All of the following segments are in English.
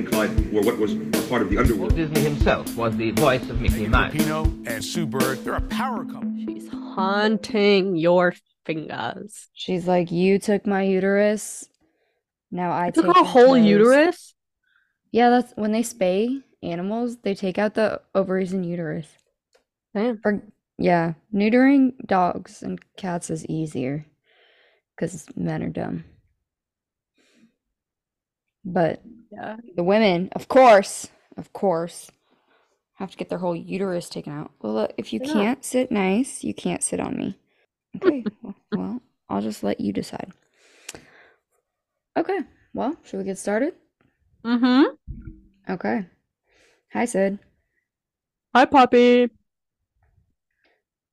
and Clyde were what was part of the underworld. Disney himself was the voice of Mickey Mouse. Pino and Sue Bird, they're a power couple. She's haunting your fingers. She's like, you took my uterus. Now I Took take her whole clothes." uterus. Yeah, that's when they spay animals, they take out the ovaries and uterus. Damn. Or yeah, neutering dogs and cats is easier because men are dumb. But Yeah. the women, of course, of course, have to get their whole uterus taken out. Well, if you Yeah. can't sit nice, you can't sit on me. Okay, well, I'll just let you decide. Okay, well, should we get started? Mm-hmm. Okay. Hi, Sid. Hi, Poppy.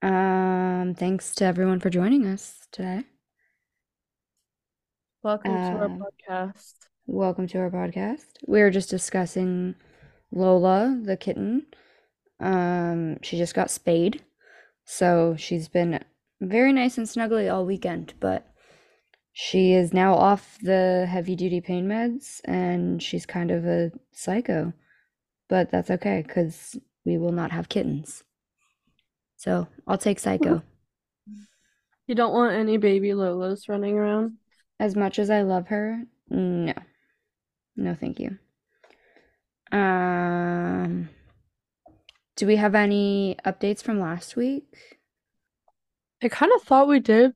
Um, thanks to everyone for joining us today. Welcome to our Uh, podcast. Welcome to our podcast. We were just discussing Lola, the kitten. Um, she just got spayed, so she's been very nice and snuggly all weekend, but she is now off the heavy duty pain meds and she's kind of a psycho. But that's okay because we will not have kittens. So I'll take psycho. You don't want any baby Lolas running around? As much as I love her, no. No, thank you. Um, do we have any updates from last week? I kind of thought we did.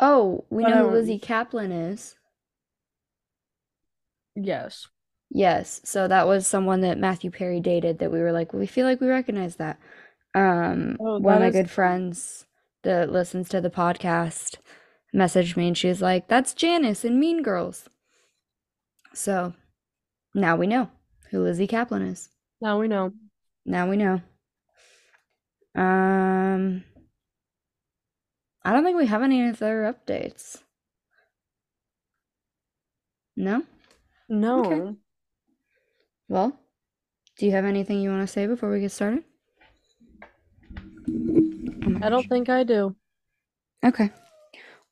Oh, we know who Um, Lizzy Caplan is. Yes. Yes, so that was someone that Matthew Perry dated that we were like, we feel like we recognize that. Um, Oh, one of my is- good friends that listens to the podcast messaged me and she was like, that's Janis in Mean Girls. So now we know who Lizzy Caplan is. Now we know. Now we know. Um, I don't think we have any other updates. No? No. Okay. Well, do you have anything you want to say before we get started? Oh I don't think I do. Okay.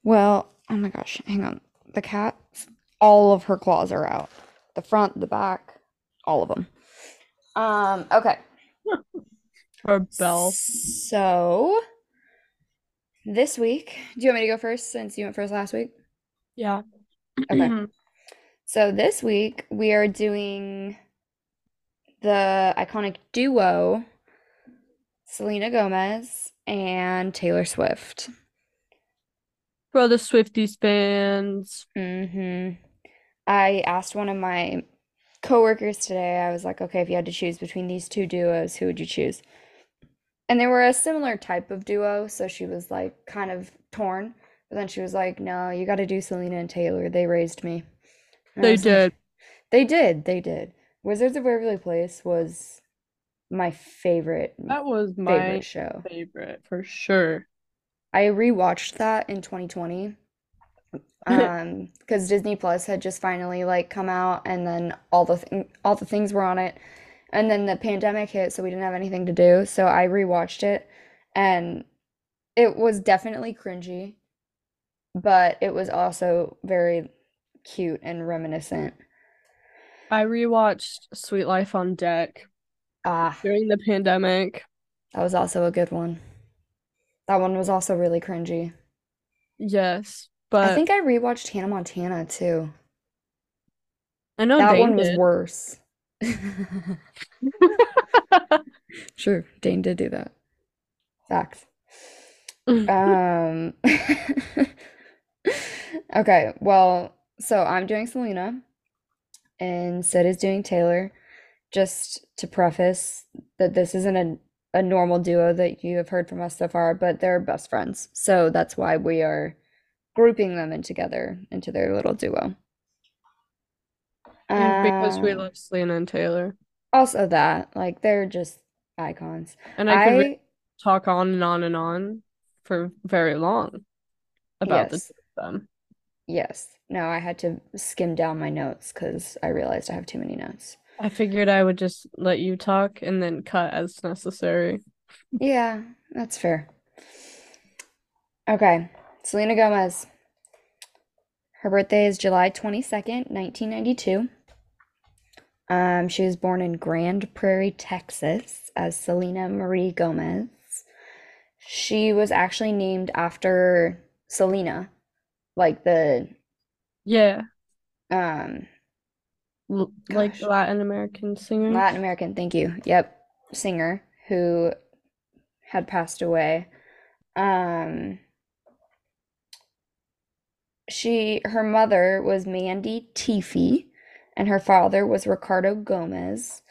Well, oh my gosh, hang on. The cat, all of her claws are out. The front, the back, all of them. Um, okay. Or Belle. So, this week, do you want me to go first since you went first last week? Yeah. Okay. So this week we are doing the iconic duo Selena Gomez and Taylor Swift. For the Swifties fans. hmm I asked one of my coworkers today, I was like, okay, if you had to choose between these two duos, who would you choose? And they were a similar type of duo, so she was like kind of torn. But then she was like, no, you got to do Selena and Taylor. They raised me. And They was like, did. They did, they did. Wizards of Waverly Place was my favorite That was my favorite show. favorite for sure. I rewatched that in 2020. Um, because Disney Plus had just finally like come out and then all the th all the things were on it. And then the pandemic hit, so we didn't have anything to do. So I rewatched it and it was definitely cringy, but it was also very cute and reminiscent. I rewatched Sweet Life on Deck Ah, during the pandemic. that was also a good one. That one was also really cringy. Yes, I think I rewatched Hannah Montana too. I know That one was worse. Sure, Dane did do that. Facts. Um, okay, well, so I'm doing Selena and Sid is doing Taylor. Just to preface that this isn't a, a normal duo that you have heard from us so far, but they're best friends. So that's why we are grouping them in together into their little duo. And because we love Selena and Taylor. also that, like, they're just icons. And I could I really talk on and on and on for very long about the yes. them. Yes. No, I had to skim down my notes because I realized I have too many notes. I figured I would just let you talk and then cut as necessary. Yeah, that's fair. Okay, Selena Gomez. Her birthday is July 22nd, 1992. Um, she was born in Grand Prairie, Texas, as Selena Marie Gomez. She was actually named after Selena, like the Yeah. um L- like Latin American singer. Latin American, thank you. Yep, singer who had passed away. Um, she, her mother was Mandy Teefey, and her father was Ricardo Gomez.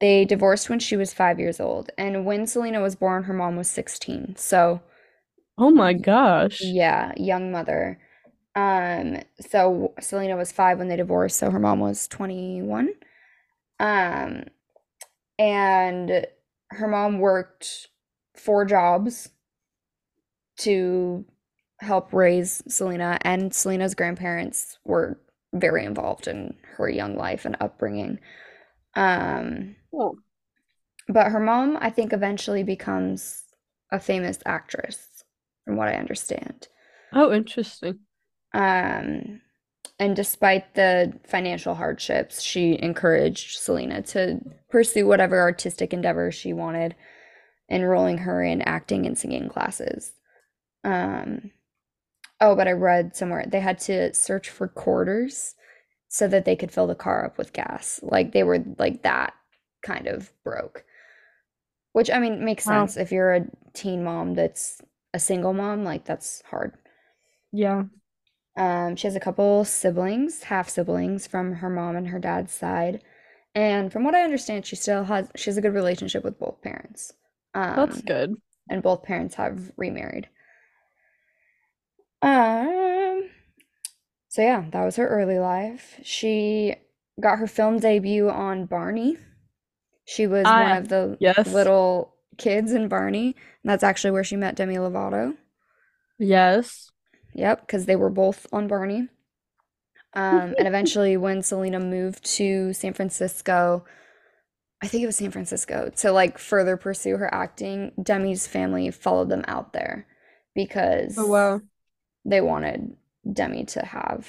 They divorced when she was five years old, and when Selena was born, her mom was 16. So, Oh my gosh. yeah, young mother. Um, so Selena was five when they divorced, so her mom was 21. Um, and her mom worked four jobs to help raise Selena, and Selena's grandparents were very involved in her young life and upbringing. Um, Oh. but her mom, I think, eventually becomes a famous actress, from what I understand. Oh, interesting. Um, and despite the financial hardships, she encouraged Selena to pursue whatever artistic endeavor she wanted, enrolling her in acting and singing classes. Um, oh, but I read somewhere they had to search for quarters so that they could fill the car up with gas. Like they were like that kind of broke. Which I mean makes Wow. sense if you're a teen mom that's a single mom, like that's hard. Yeah. Um, she has a couple siblings, half siblings from her mom and her dad's side. And from what I understand, she still has she has a good relationship with both parents. That's Um, good. and both parents have remarried. Um, so yeah, that was her early life. She got her film debut on Barney. She was one Ah, of the yes. little kids in Barney, and that's actually where she met Demi Lovato. Yes. Yep, because they were both on Barney. Um, and eventually, when Selena moved to San Francisco, I think it was San Francisco, to like further pursue her acting, Demi's family followed them out there because Oh wow. They wanted Demi to have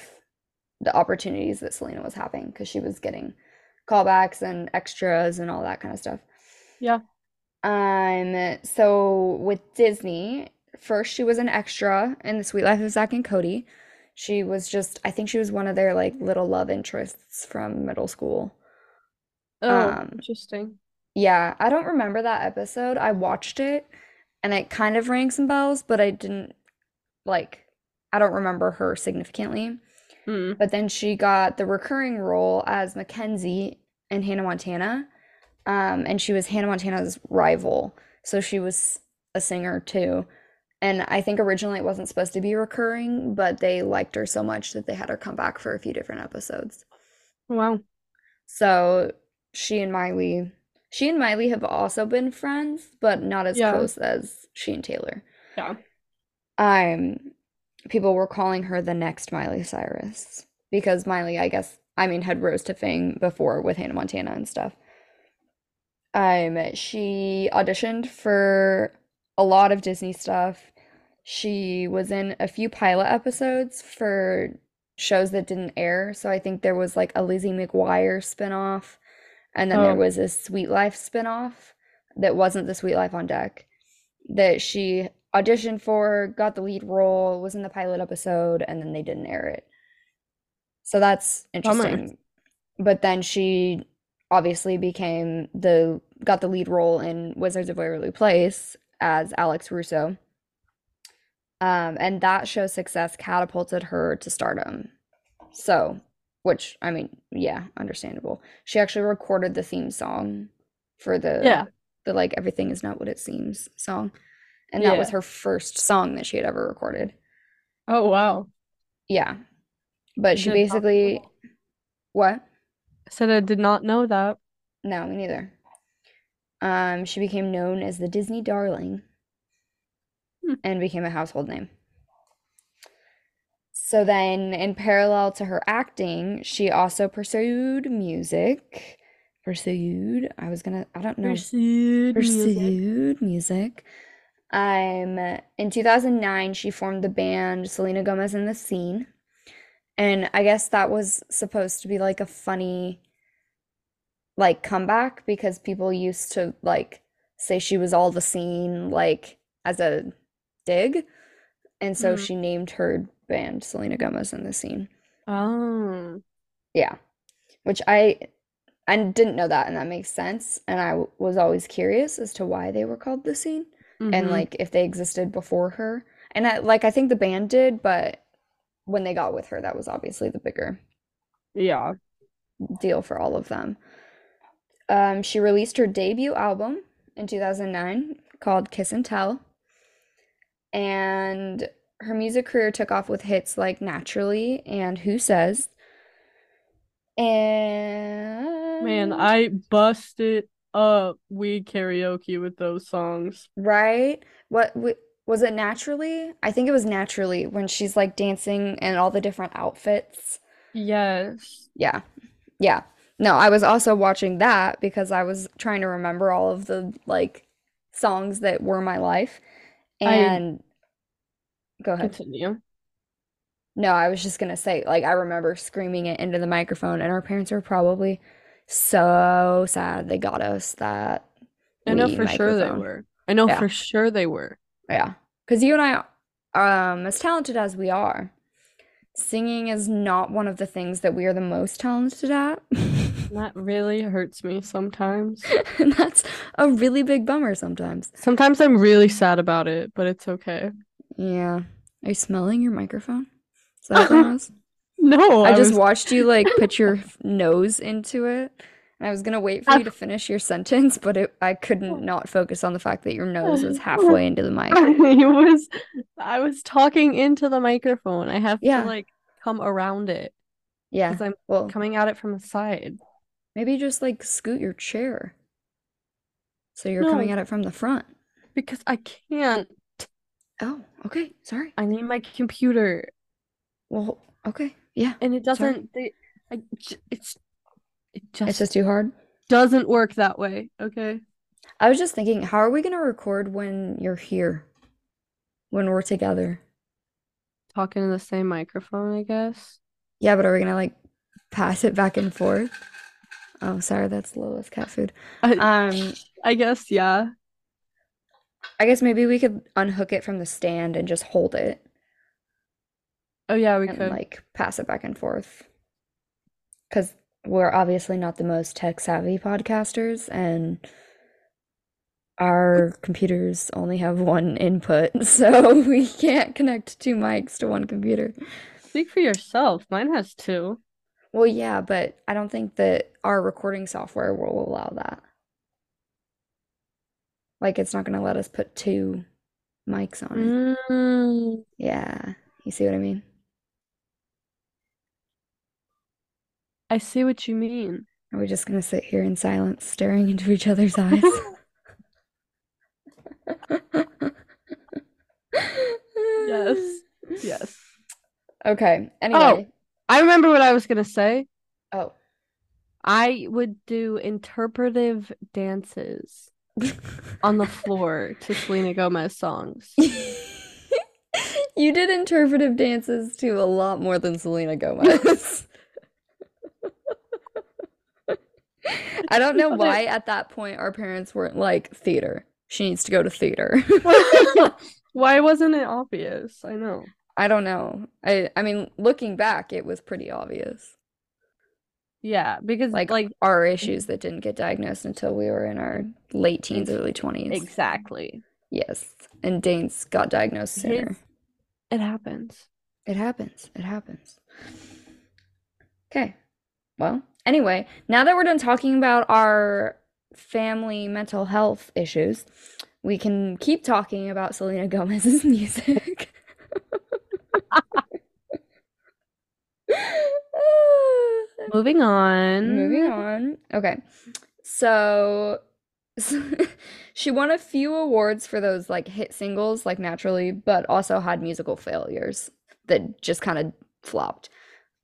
the opportunities that Selena was having because she was getting callbacks and extras and all that kind of stuff. Yeah. Um, so with Disney, first she was an extra in The Sweet Life of Zach and Cody. She was just, I think she was one of their like little love interests from middle school. Oh, Um, interesting. Yeah, I don't remember that episode. I watched it and it kind of rang some bells, but I didn't like, I don't remember her significantly. Hmm. But then she got the recurring role as Mackenzie in Hannah Montana. Um, and she was Hannah Montana's rival. So she was a singer too. And I think originally it wasn't supposed to be recurring, but they liked her so much that they had her come back for a few different episodes. Wow. So she and Miley, she and Miley have also been friends, but not as Yeah. close as she and Taylor. Yeah. Um, people were calling her the next Miley Cyrus because Miley, I guess, I mean, had rose to fame before with Hannah Montana and stuff. Um, she auditioned for a lot of Disney stuff. She was in a few pilot episodes for shows that didn't air. So I think there was like a Lizzie McGuire spinoff, and then there Oh. was a Sweet Life spinoff that wasn't the Sweet Life on Deck that she auditioned for, got the lead role, was in the pilot episode, and then they didn't air it. So that's Bummer. interesting. But then she obviously became the got the lead role in Wizards of Waverly Place as Alex Russo. Um, and that show's success catapulted her to stardom. So, which I mean, yeah, understandable. She actually recorded the theme song for the Yeah. the like everything is not what it seems song. And that was her first song that she had ever recorded. Oh wow. Yeah. But she Did not know basically what? I said I did not know that. No, me neither. Um, she became known as the Disney Darling Hmm. and became a household name. So then, in parallel to her acting, she also pursued music. Pursued, I was gonna, I don't know. Pursued music. Pursued music. Um, in 2009, she formed the band Selena Gomez and the Scene. And I guess that was supposed to be like a funny like comeback because people used to like say she was all the scene like as a dig. And so Mhm. she named her band Selena Gomez and the scene. Oh. Yeah. Which I I didn't know that and that makes sense. And I w- was always curious as to why they were called the scene and Mhm. like if they existed before her. And I like I think the band did, but when they got with her, that was obviously the bigger yeah. deal for all of them. Um, she released her debut album in 2009 called Kiss and Tell. And her music career took off with hits like Naturally and Who Says. And Man, I busted up we karaoke with those songs. right? What w- was it naturally? I think it was naturally when she's like dancing and all the different outfits. Yes. Yeah. Yeah. No, I was also watching that because I was trying to remember all of the like songs that were my life. I- And go ahead. Continue. No, I was just gonna say, like, I remember screaming it into the microphone, and our parents were probably so sad they got us that I know for sure they were. I know Yeah. for sure they were. Yeah. Because you and I, um, as talented as we are, singing is not one of the things that we are the most talented at. That really hurts me sometimes. And that's a really big bummer sometimes. Sometimes I'm really sad about it, but it's okay. Yeah. Are you smelling your microphone? Is that what that was? No, I just was- watched you like put your nose into it. And I was gonna wait for you to finish your sentence, but it, I couldn't not focus on the fact that your nose was halfway into the mic. I was I was talking into the microphone. I have Yeah. to like come around it Yeah. because I'm Well, coming at it from the side. maybe just like scoot your chair. So you're coming at it from the front. Because I can't. Oh, okay. Sorry. I need my computer. Well, okay. Yeah. And it doesn't they, I, it's it just, It's just too hard. doesn't work that way. Okay. I was just thinking, how are we gonna record when you're here? When we're together? Talking to the same microphone, I guess. Yeah, but are we gonna like pass it back and forth? Oh, sorry, that's Lola's cat food. I, Um, I guess yeah. I guess maybe we could unhook it from the stand and just hold it Oh yeah, we and could. like pass it back and forth. Because we're obviously not the most tech savvy podcasters, and our computers only have one input, so we can't connect two mics to one computer. Speak for yourself. Mine has two. Well, yeah, but I don't think that our recording software will allow that. Like, it's not going to let us put two mics on it. Mm, Yeah, you see what I mean? I see what you mean. Are we just going to sit here in silence, staring into each other's eyes? Yes. Yes. Okay. Oh, anyway. Oh, I remember what I was gonna say. Oh. I would do interpretive dances on the floor to Selena Gomez songs. You did interpretive dances to a lot more than Selena Gomez. I don't know why at that point our parents weren't like theater. She needs to go to theater. Why wasn't it obvious? I know. I don't know. I I mean, looking back, it was pretty obvious. Yeah, because Like like our issues that didn't get diagnosed until we were in our late teens, early 20s. exactly. Yes. And Dane's got diagnosed sooner. His- It happens. It happens. It happens. Okay. Well, anyway, now that we're done talking about our family mental health issues, we can keep talking about Selena Gomez's music. Moving on. Moving on. Okay. So, she won a few awards for those like hit singles like Naturally, but also had musical failures that just kind of flopped.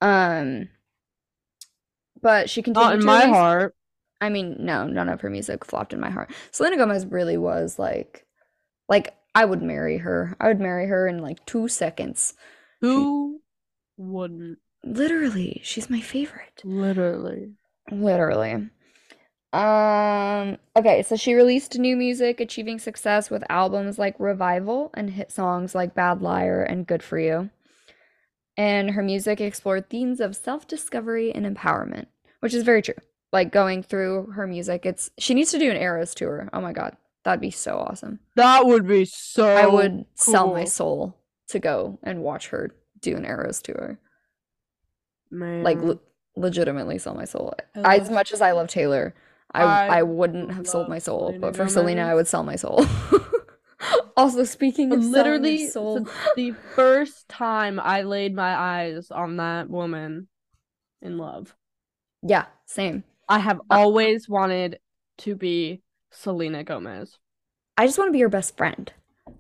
Um but she continued Not in to my release- heart. I mean, no, none of her music flopped in my heart. Selena Gomez really was like like I would marry her. I would marry her in like 2 seconds. Who wouldn't? Literally, she's my favorite. Literally. Literally. Um, okay, so she released new music, achieving success with albums like Revival and hit songs like Bad Liar and Good For You. And her music explored themes of self-discovery and empowerment, which is very true. Like going through her music, it's she needs to do an Eras tour. Oh my God, that'd be so awesome. That would be so. I would sell my soul to go and watch her do an Eras tour. Man. Like le- legitimately sell my soul. I As much as I love Taylor, I I I wouldn't have sold my soul, Selena but for Selena, I would sell my soul. Also, speaking of literally soul, the first time I laid my eyes on that woman in love. yeah, same. I have always wanted to be Selena Gomez. I just want to be your best friend.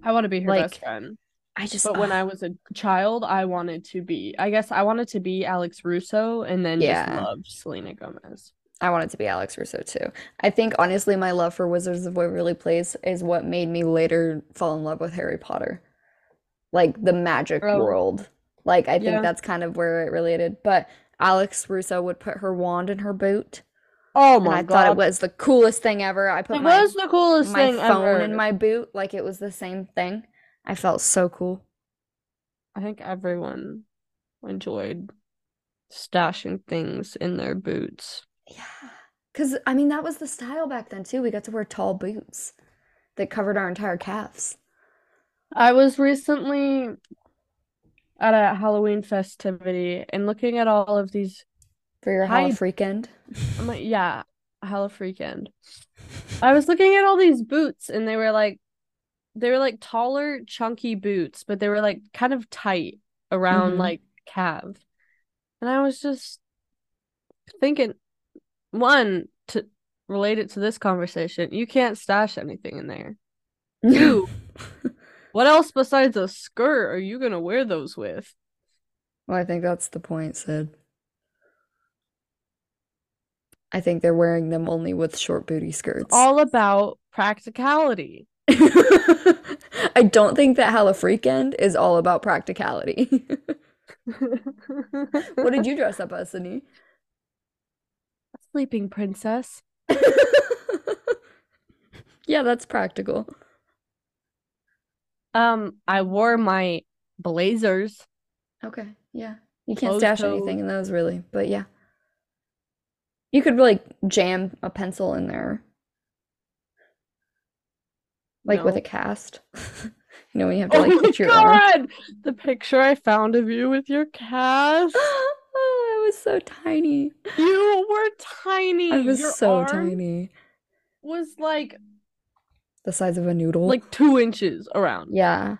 I want to be her Like, best friend. I just, But when. I was a child, I wanted to be, I guess I wanted to be Alex Russo and then Yeah. just loved Selena Gomez. I wanted to be Alex Russo too. I think honestly, my love for Wizards of Waverly Place is what made me later fall in love with Harry Potter, like the magic Bro. world. Like I think Yeah. that's kind of where it related. But Alex Russo would put her wand in her boot, Oh my I god. I thought it was the coolest thing ever. I put It my was the coolest my thing phone ever. in my boot like it was the same thing. I felt so cool. I think everyone enjoyed stashing things in their boots. Yeah. Because, I mean, that was the style back then, too. We got to wear tall boots that covered our entire calves. I was recently at a Halloween festivity and looking at all of these. For your Hi- Halla Freakend. I'm like, yeah, Hella Freakend. I was looking at all these boots and they were like, they were like taller, chunky boots, but they were like kind of tight around Mhm. like calf. And I was just thinking, one, to relate it to this conversation, you can't stash anything in there. Two, what else besides a skirt are you gonna wear those with? Well, I think that's the point, Sid. I think they're wearing them only with short booty skirts. All about practicality. I don't think that Halla Freakend is all about practicality. What did you dress up as, Sydney? Sleeping princess. Yeah, that's practical. Um, I wore my blazers. Okay, yeah. You can't Closed stash toe. anything in those really, but yeah. You could like jam a pencil in there, like with a cast. You know, when you have to Oh like my hit your arm. god! The picture I found of you with your cast. I was so tiny. You were tiny. I was Your so tiny. Was like The size of a noodle. like two inches around. Yeah.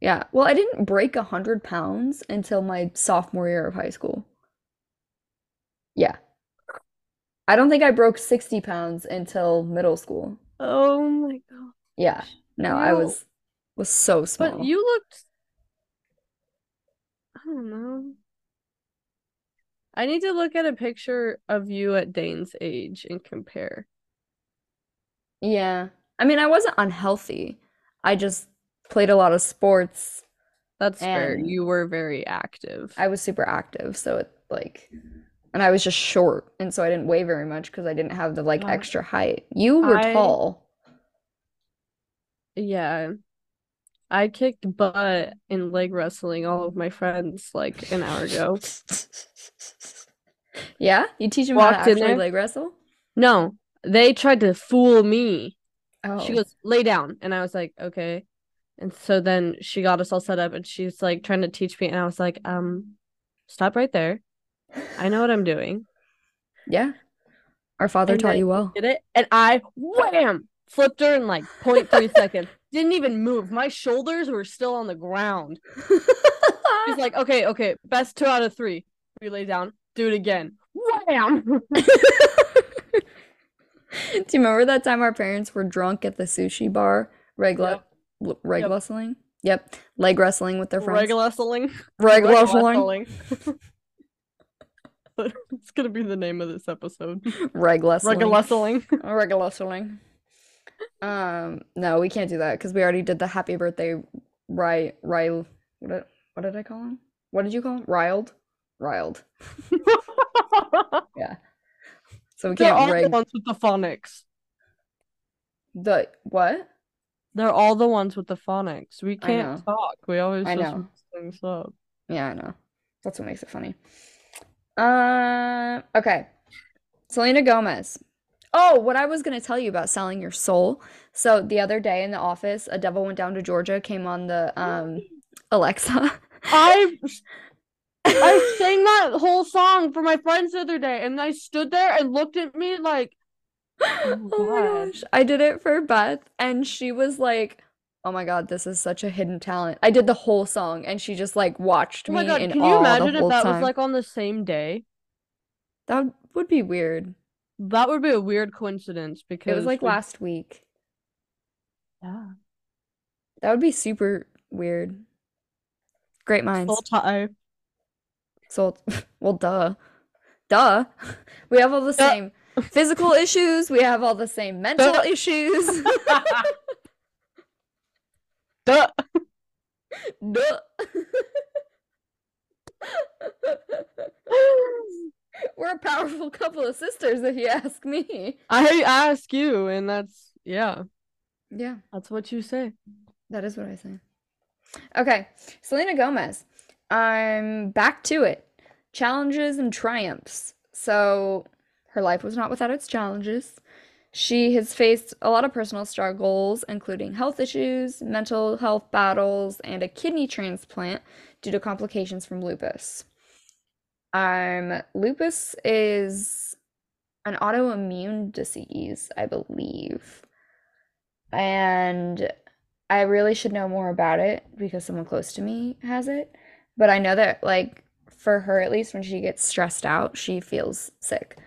Yeah. Well, I didn't break a hundred pounds until my sophomore year of high school. Yeah. I don't think I broke 60 pounds until middle school. Oh my god! Yeah. No, I was was so small. But you looked. I don't know. I need to look at a picture of you at Dane's age and compare. Yeah. I mean, I wasn't unhealthy. I just played a lot of sports. That's fair. You were very active. I was super active, so it like and I was just short, and so I didn't weigh very much because I didn't have the like extra height. You were I- tall. Yeah. I kicked butt in leg wrestling all of my friends like an hour ago. Yeah? You teach them how to Walked actually leg wrestle? No, they tried to fool me. Oh. She goes, lay down. And I was like, okay. And so then she got us all set up and she's like trying to teach me. And I was like, um, stop right there. I know what I'm doing. Yeah. Our father And taught you well. Did it? And I wham flipped her in like 0.3 seconds. Didn't even move. My shoulders were still on the ground. She's like, okay, okay, best two out of three. We lay down, do it again. Wham! Do you remember that time our parents were drunk at the sushi bar, reg, Yep. reg Yep. wrestling? Yep. Leg wrestling with their friends. Reg wrestling. Reg wrestling. it's gonna be the name of this episode. Reg wrestling. Reg wrestling. Reg wrestling. Um, no, we can't do that because we already did the happy birthday Ry Ry what did, what did I call him? What did you call him? Riled? Riled. Yeah. So we They're all can't the ones with the phonics. the what? They're all the ones with the phonics. We can't talk. We always I just know. things up. Yeah, I know. That's what makes it funny. Um, okay. Selena Gomez. Oh, what I was going to tell you about selling your soul. So the other day in the office, A Devil Went Down to Georgia came on the um Alexa. I I sang that whole song for my friends the other day, and I stood there and looked at me like, Oh my my gosh. I did it for Beth and she was like, "Oh my God, this is such a hidden talent." I did the whole song and she just like watched "Oh me my god!" in Can you imagine if that time. was like on the same day? That would be weird. That would be a weird coincidence because It was like last week. Yeah. That would be super weird. Great minds. Full tie. So, well, duh. Duh. We have all the Duh. same physical issues. We have all the same mental Duh. issues. Duh. Duh. We're a powerful couple of sisters, if you ask me. I ask you, and that's yeah, Yeah, that's what you say. that is what I say. Okay, Selena Gomez. I'm back to it. Challenges and triumphs. So, her life was not without its challenges. She has faced a lot of personal struggles, including health issues, mental health battles, and a kidney transplant due to complications from lupus. Um, lupus is an autoimmune disease, I believe. And I really should know more about it because someone close to me has it. But I know that, like, for her at least, when she gets stressed out, she feels sick.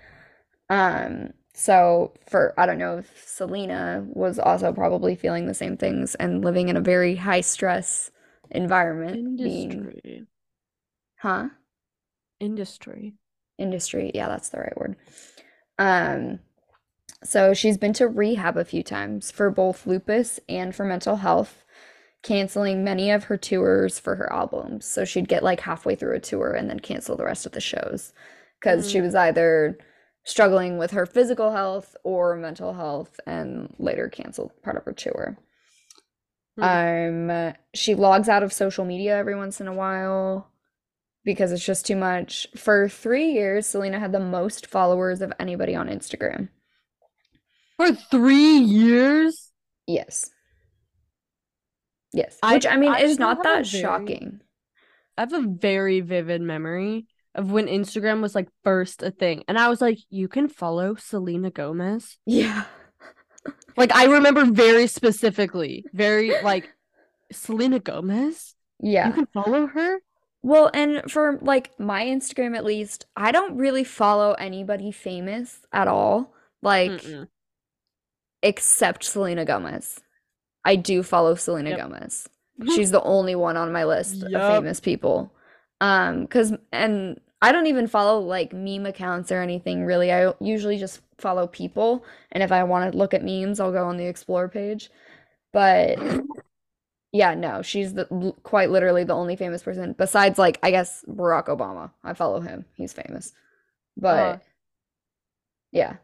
Um, so for I don't know if Selena was also probably feeling the same things and living in a very high stress environment, being, Industry. huh? Industry. Industry. Yeah, that's the right word. Um, so she's been to rehab a few times for both lupus and for mental health, canceling many of her tours for her albums. So she'd get like halfway through a tour and then cancel the rest of the shows because she was either struggling with her physical health or mental health and later canceled part of her tour. Um, she logs out of social media every once in a while because it's just too much. For three years, Selena had the most followers of anybody on Instagram. For three years. Yes. Yes. I- Which I mean I is not that very- shocking. I have a very vivid memory of when Instagram was like first a thing, and I was like, "You can follow Selena Gomez." Yeah. Like I remember very specifically, very like Selena Gomez. Yeah. You can follow her. Well, and for like my Instagram at least, I don't really follow anybody famous at all. Like Mm-mm. except Selena Gomez. I do follow Selena Yep. Gomez. She's the only one on my list of famous people. Um, cause and I don't even follow like meme accounts or anything really. I usually just follow people, and if I want to look at memes, I'll go on the explore page. But yeah, no, she's the l- quite literally the only famous person besides like I guess Barack Obama. I follow him. He's famous. But Uh, yeah.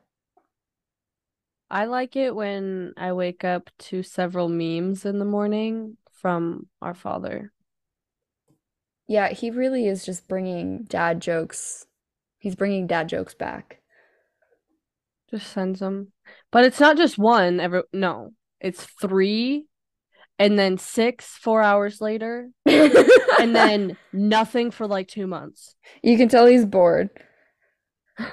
I like it when I wake up to several memes in the morning from our father. Yeah, he really is just bringing dad jokes. He's bringing dad jokes back. Just sends them, but it's not just one. Every no, it's three, and then six four hours later, and then nothing for like two months. you can tell he's bored.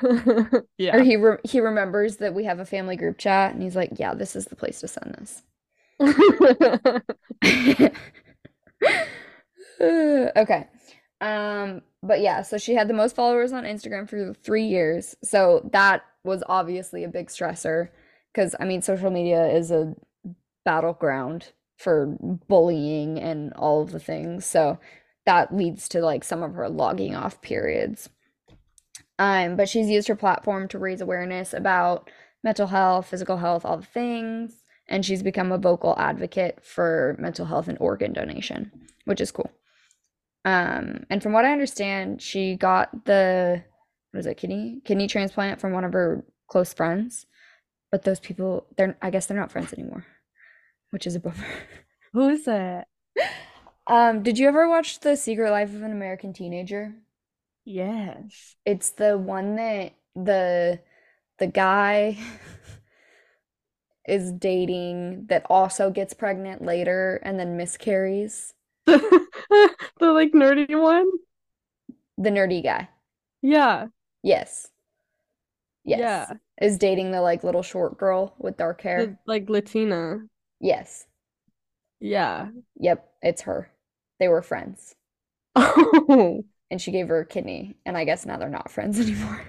yeah. Or he re he remembers that we have a family group chat and he's like, "Yeah, this is the place to send this." Okay. Um, but yeah, so she had the most followers on Instagram for three years. So that was obviously a big stressor because I mean, social media is a battleground for bullying and all of the things. So that leads to like some of her logging off periods. Um, but she's used her platform to raise awareness about mental health, physical health, all the things, and she's become a vocal advocate for mental health and organ donation, which is cool. Um, and from what I understand, she got the what is it, kidney kidney transplant from one of her close friends. But those people, they're I guess they're not friends anymore, which is a bummer. Who is that? Um, did you ever watch The Secret Life of an American Teenager? Yes. It's the one that the the guy is dating that also gets pregnant later and then miscarries. the like nerdy one? The nerdy guy. Yeah. Yes. Yes. Yeah. Is dating the like little short girl with dark hair. The, like Latina. Yes. Yeah. Yep, it's her. They were friends. Oh. And she gave her a kidney, and I guess now they're not friends anymore.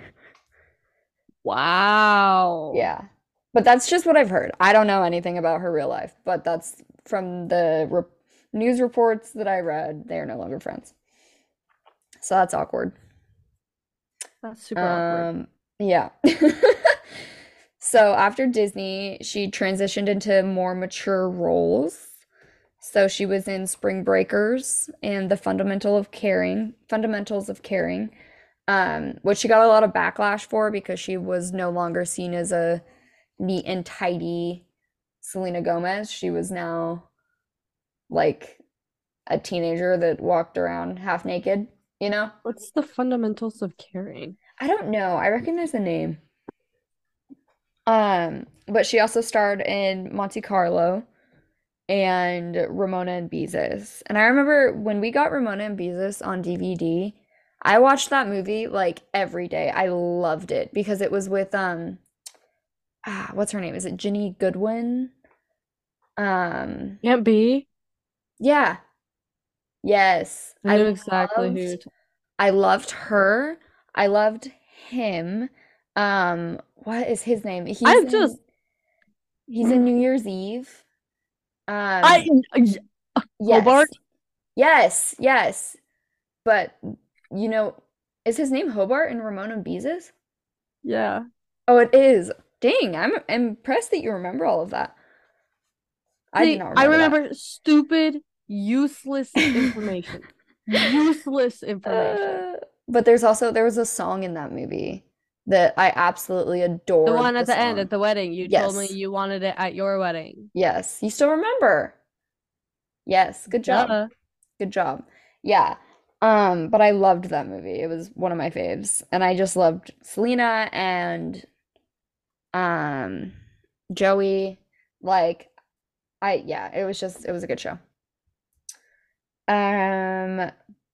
Wow. Yeah. But that's just what I've heard. I don't know anything about her real life, but that's from the re news reports that I read. They are no longer friends. So that's awkward. That's super awkward. Um, yeah. So after Disney, she transitioned into more mature roles. So she was in Spring Breakers and The Fundamental of Caring, Fundamentals of Caring, um, which she got a lot of backlash for because she was no longer seen as a neat and tidy Selena Gomez. She was now like a teenager that walked around half naked, you know? What's the fundamentals of caring? I don't know. I recognize the name. Um, but she also starred in Monte Carlo and Ramona and Beezus. And I remember when we got Ramona and Beezus on DVD, I watched that movie like every day. I loved it because it was with um ah, what's her name? Is it Ginny Goodwin? Um, Can't be. yeah. Yes. I I knew exactly who. loved I loved her. I loved him. Um, what is his name? He's I've in, just- he's in New Year's Eve. Um, I. yes. Hobart? Yes, yes. But you know, is his name Hobart in Ramona and Beezus? Yeah. Oh, it is. Dang, I'm impressed that you remember all of that. I See, did not I remember that. stupid, useless information. useless information. Uh, but there's also there was a song in that movie that I absolutely adore. the one at the the end at the wedding. You told me you wanted it at your wedding. Yes, you still remember. Yes, good job. Duh. Good job. Yeah. Um, but I loved that movie. It was one of my faves. And I just loved Selena and um Joey. Like I yeah, it was just it was a good show. Um,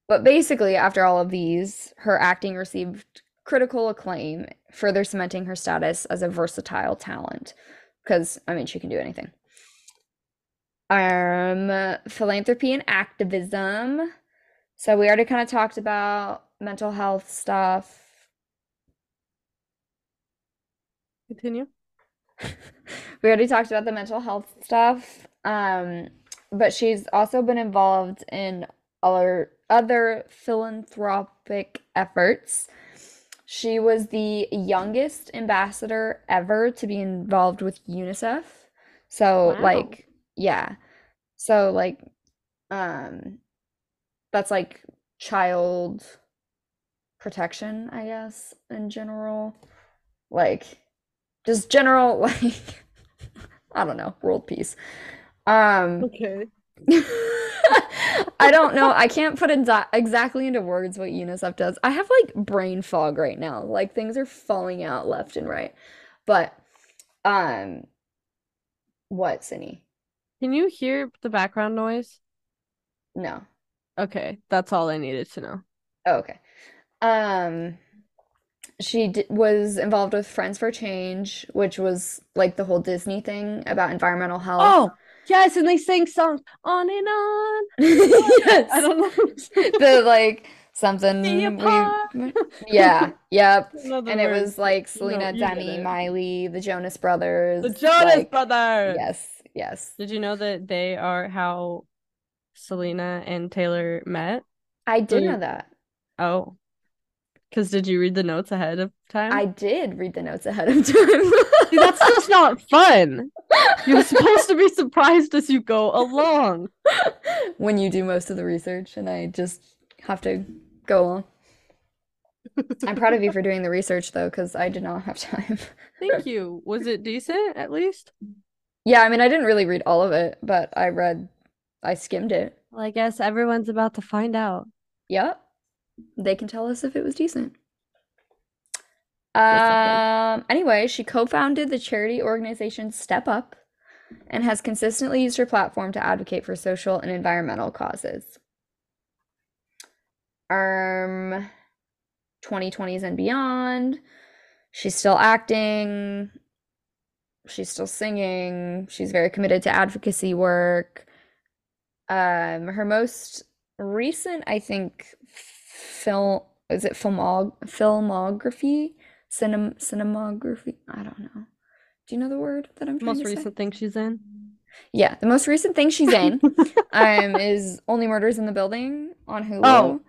but basically after all of these, her acting received critical acclaim, further cementing her status as a versatile talent. Because I mean, she can do anything. Um, philanthropy and activism. So we already kind of talked about mental health stuff. Continue. We already talked about the mental health stuff. Um, but she's also been involved in other other philanthropic efforts. She was the youngest ambassador ever to be involved with UNICEF. So Wow. like yeah. So like um that's like child protection, I guess, in general. Like just general like I don't know, world peace. Um Okay. I don't know. I can't put exa exactly into words what UNICEF does. I have like brain fog right now. Like things are falling out left and right. But um what, Sydney? Can you hear the background noise? No. Okay, that's all I needed to know. Oh, okay. Um she d was involved with Friends for Change, which was like the whole Disney thing about environmental health. Oh, yes, and they sing songs on and on. yes. I don't know. the like something we yeah yep and it was like Selena get Demi. Miley the Jonas Brothers The Jonas like, Brothers. yes yes Did you know that they are how Selena and Taylor met? I did you- know that Oh, because did you read the notes ahead of time? I did read the notes ahead of time that's just not fun. You're supposed to be surprised as you go along. when you do most of the research and I just have to go along I'm proud of you for doing the research though, because I did not have time. Thank you. Was it decent at least? Yeah, I mean, I didn't really read all of it, but I read, I skimmed it. Well, I guess everyone's about to find out. Yep. They can tell us if it was decent. Um, anyway, she co-founded the charity organization Step Up and has consistently used her platform to advocate for social and environmental causes. Um, 2020s and beyond. She's still acting. She's still singing. She's very committed to advocacy work. Um, her most recent, I think, film is it filmog filmography, cinem cinematography. I don't know. Do you know the word that I'm trying Most recent thing she's in. Yeah, the most recent thing she's in um is Only Murders in the Building on Hulu. Oh,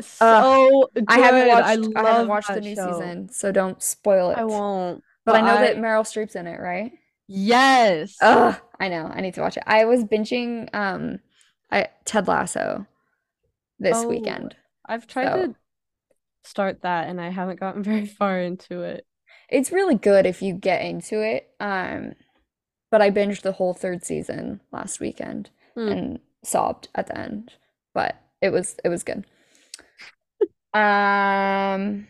So good. I haven't watched I, I, haven't watched the new show. season, so don't spoil it. I won't. But I know that Meryl Streep's in it, right? Yes. Ugh, I know. I need to watch it. I was binging um I Ted Lasso this Oh, weekend. I've tried so- to start that and I haven't gotten very far into it. It's really good if you get into it. Um, but I binged the whole third season last weekend Hmm. and sobbed at the end. But it was it was good. Um,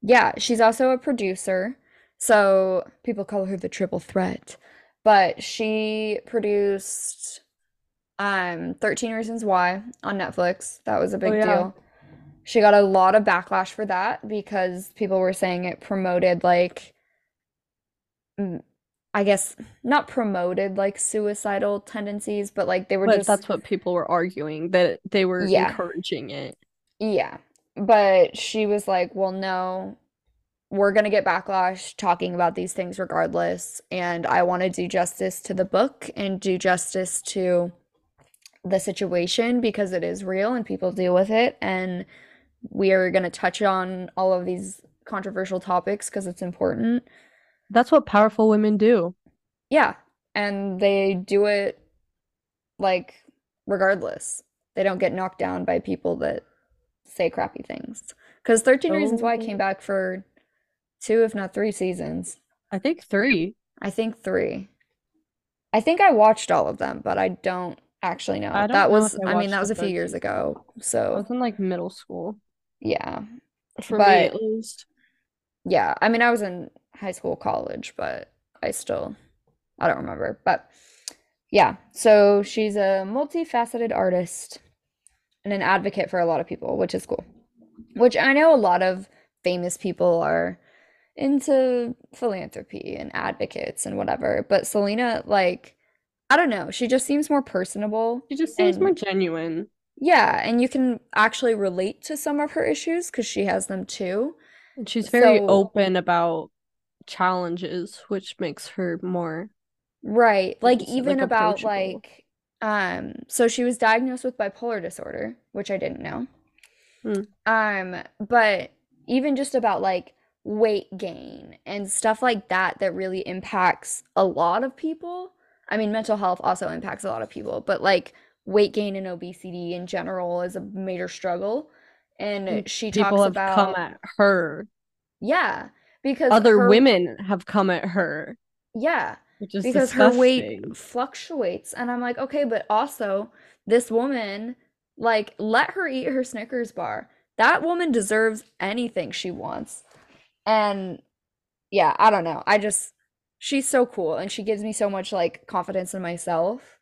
yeah, she's also a producer. So people call her the triple threat. But she produced um 13 Reasons Why on Netflix. That was a big yeah. deal. She got a lot of backlash for that because people were saying it promoted like I guess not promoted like suicidal tendencies, but like they were But just that's what people were arguing that they were Yeah. encouraging it. Yeah. But she was like, well, no, we're going to get backlash talking about these things regardless. And I want to do justice to the book and do justice to the situation because it is real and people deal with it. And we are going to touch on all of these controversial topics because it's important. That's what powerful women do. Yeah. And they do it like regardless. They don't get knocked down by people that say crappy things. Because 13 Reasons Why came Oh. back for two, if not three seasons. I think three. I think three. I think I watched all of them, but I don't actually know. I That was I, I mean that was a few years ago. I So, was in like middle school. yeah. For me at least. Yeah. I mean, I was in high school, college, but I still, I don't remember. But yeah, so she's a multifaceted artist and an advocate for a lot of people, which is cool. Which I know a lot of famous people are into philanthropy and advocates and whatever, but Selena, like, I don't know, she just seems more personable. She just seems more genuine. Yeah, and you can actually relate to some of her issues because she has them too. And she's very So- open about challenges, which makes her more Right. Like even like, about like um so she was diagnosed with bipolar disorder, which I didn't know. Hmm. Um but even just about like weight gain and stuff like that that really impacts a lot of people. I mean mental health also impacts a lot of people, but like weight gain and obesity in general is a major struggle. And Mm, she people talks have about come at her. yeah, because Other her- women have come at her, yeah, which is because her weight fluctuates and i'm like okay but also this woman like let her eat her snickers bar that woman deserves anything she wants and yeah i don't know i just she's so cool and she gives me so much like confidence in myself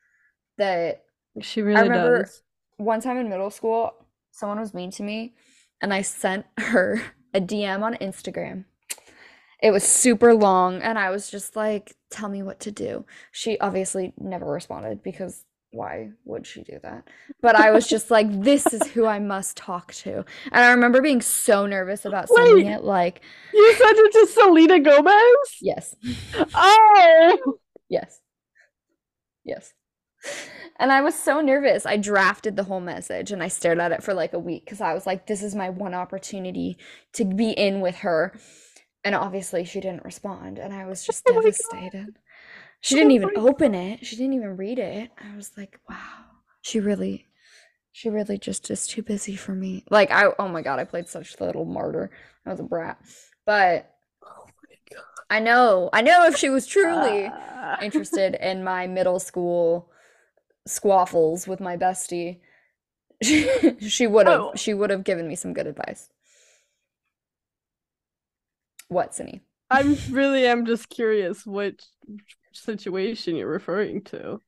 that She really I remember- does. one time in middle school someone was mean to me and i sent her a dm on instagram it was super long and i was just like tell me what to do she obviously never responded because why would she do that but i was just like this is who i must talk to and i remember being so nervous about sending Wait. it like You sent it to Selena Gomez? yes Oh, Yes. Yes. And I was so nervous. I drafted the whole message and I stared at it for like a week because I was like, this is my one opportunity to be in with her. And obviously she didn't respond. And I was just Oh devastated. She didn't Oh even open it. She didn't even read it. I was like, wow. She really She really just is too busy for me. Like I oh my god, I played such the little martyr. I was a brat. But I know, I know if she was truly Ah. interested in my middle school squaffles with my bestie, she, she would have Oh. she would have given me some good advice. What, Sydney? I'm really am just curious which situation you're referring to.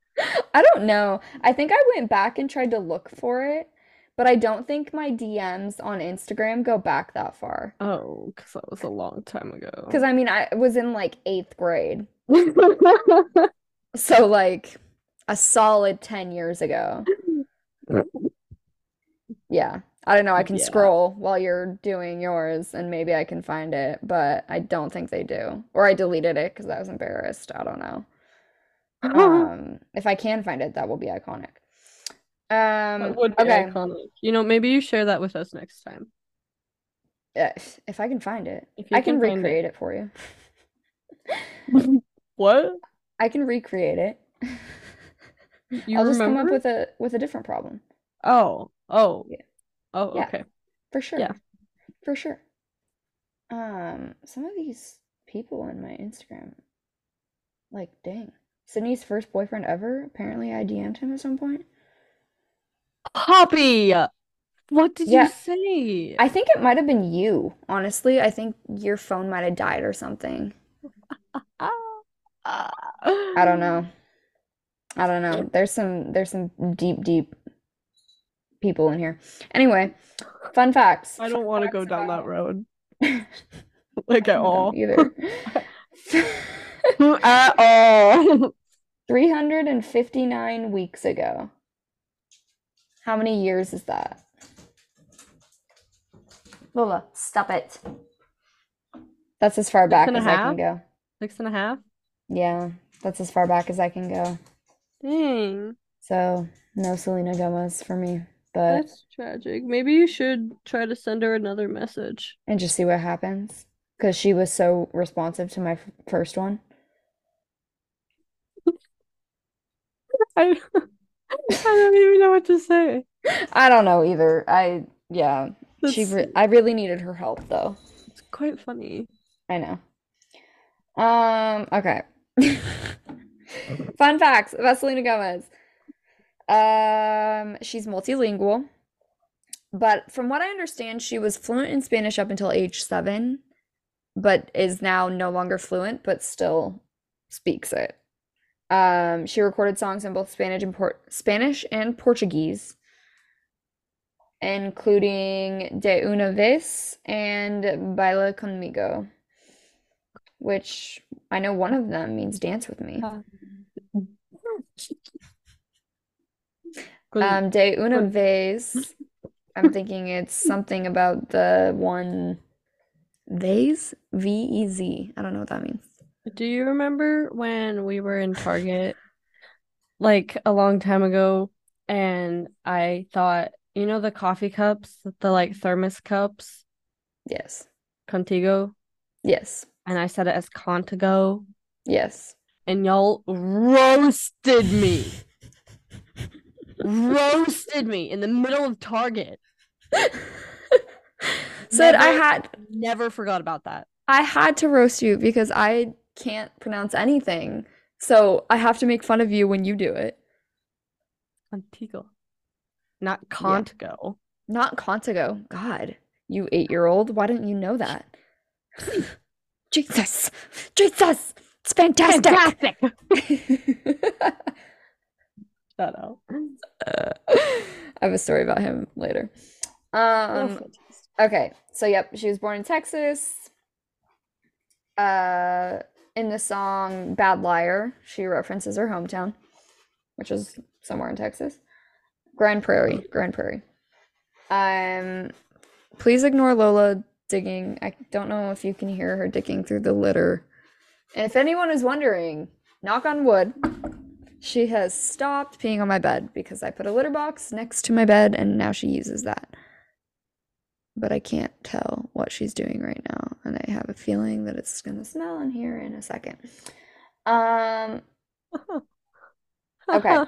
I don't know. I think I went back and tried to look for it, but I don't think my DMs on Instagram go back that far. Oh, because that was a long time ago. Because I mean, I was in like eighth grade. So, like, a solid 10 years ago. Yeah. I don't know. I can Yeah. scroll while you're doing yours and maybe I can find it, but I don't think they do. Or I deleted it because I was embarrassed. I don't know. Um, if I can find it, that will be iconic. Um, would be okay. iconic. You know, maybe you share that with us next time. If, if I can find it, If I can can find it. recreate it for you. What? I can recreate it. You I'll just come up with a with a different problem. Oh, oh, Yeah. Oh, Yeah. okay. For sure. Yeah. For sure. Um, some of these people on my Instagram, like, dang. Sydney's first boyfriend ever. Apparently, I DM'd him at some point. Poppy, what did Yeah. you say? I think it might have been you, honestly. I think your phone might have died or something. I don't know. I don't know. There's some there's some deep, deep people in here. Anyway, fun facts. I don't want to go Facts down that road. Like at all. either. At all. 359 weeks ago. How many years is that? Lola, stop it. That's as far back and a as I can go. Six and a half? Yeah, that's as far back as I can go. Dang. So, no Selena Gomez for me, but That's tragic. Maybe you should try to send her another message. and just see what happens because she was so responsive to my f- first one. I, I don't even know what to say. I don't know either. I yeah, she re- I really needed her help though. it's quite funny. I know. Um, okay. Fun facts about Selena Gomez. Um, she's multilingual, but from what I understand, she was fluent in Spanish up until age seven, but is now no longer fluent, but still speaks it. Um, she recorded songs in both Spanish and Spanish and Portuguese, including De Una Vez and Baila Conmigo, which I know one of them means dance with me. Con- Um, De Una Vez, I'm thinking it's something about the one vase, V E Z. I don't know what that means. Do you remember when we were in Target like a long time ago and I thought, you know, the coffee cups, the like thermos cups, Yes. Contigo, Yes. and I said it as Contigo, Yes. and y'all roasted me. Roasted me in the middle of Target. Said I had Never forgot about that. I had to roast you because I can't pronounce anything. So I have to make fun of you when you do it. Contigo. Not Contigo. Not Contigo. God, you eight-year-old. Why didn't you know that? Jesus. Jesus. It's fantastic. Shout out. Uh, I have a story about him later. Um, okay, so yep, she was born in Texas. Uh, in the song Bad Liar, she references her hometown, which is somewhere in Texas. Grand Prairie, Grand Prairie. Um, please ignore Lola digging. I don't know if you can hear her digging through the litter. And if anyone is wondering, knock on wood, she has stopped peeing on my bed because I put a litter box next to my bed and now she uses that. But I can't tell what she's doing right now, and I have a feeling that it's gonna smell in here in a second. Um, okay.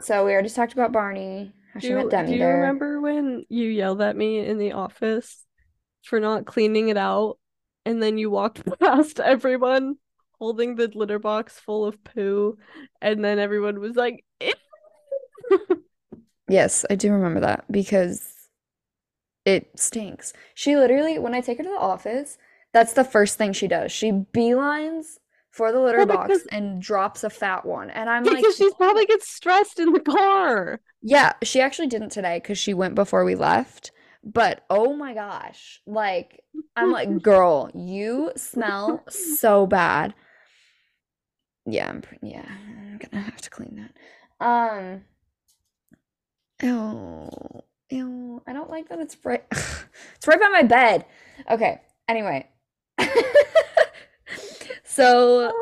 So we already talked about Barney, Oh, Do she met Demi do you there. remember when you yelled at me in the office for not cleaning it out, and then you walked past everyone holding the litter box full of poo, and then everyone was like. Yes, I do remember that because it stinks. She literally, when I take her to the office, that's the first thing she does. She beelines for the litter Well, box and drops a fat one. And I'm like, because she's probably gets stressed in the car. yeah, she actually didn't today because she went before we left. But oh my gosh, like, I'm like, girl, you smell so bad. Yeah, I'm, yeah, I'm gonna have to clean that. Um, ew, ew, I don't like that it's right, it's right by my bed. Okay, anyway. So,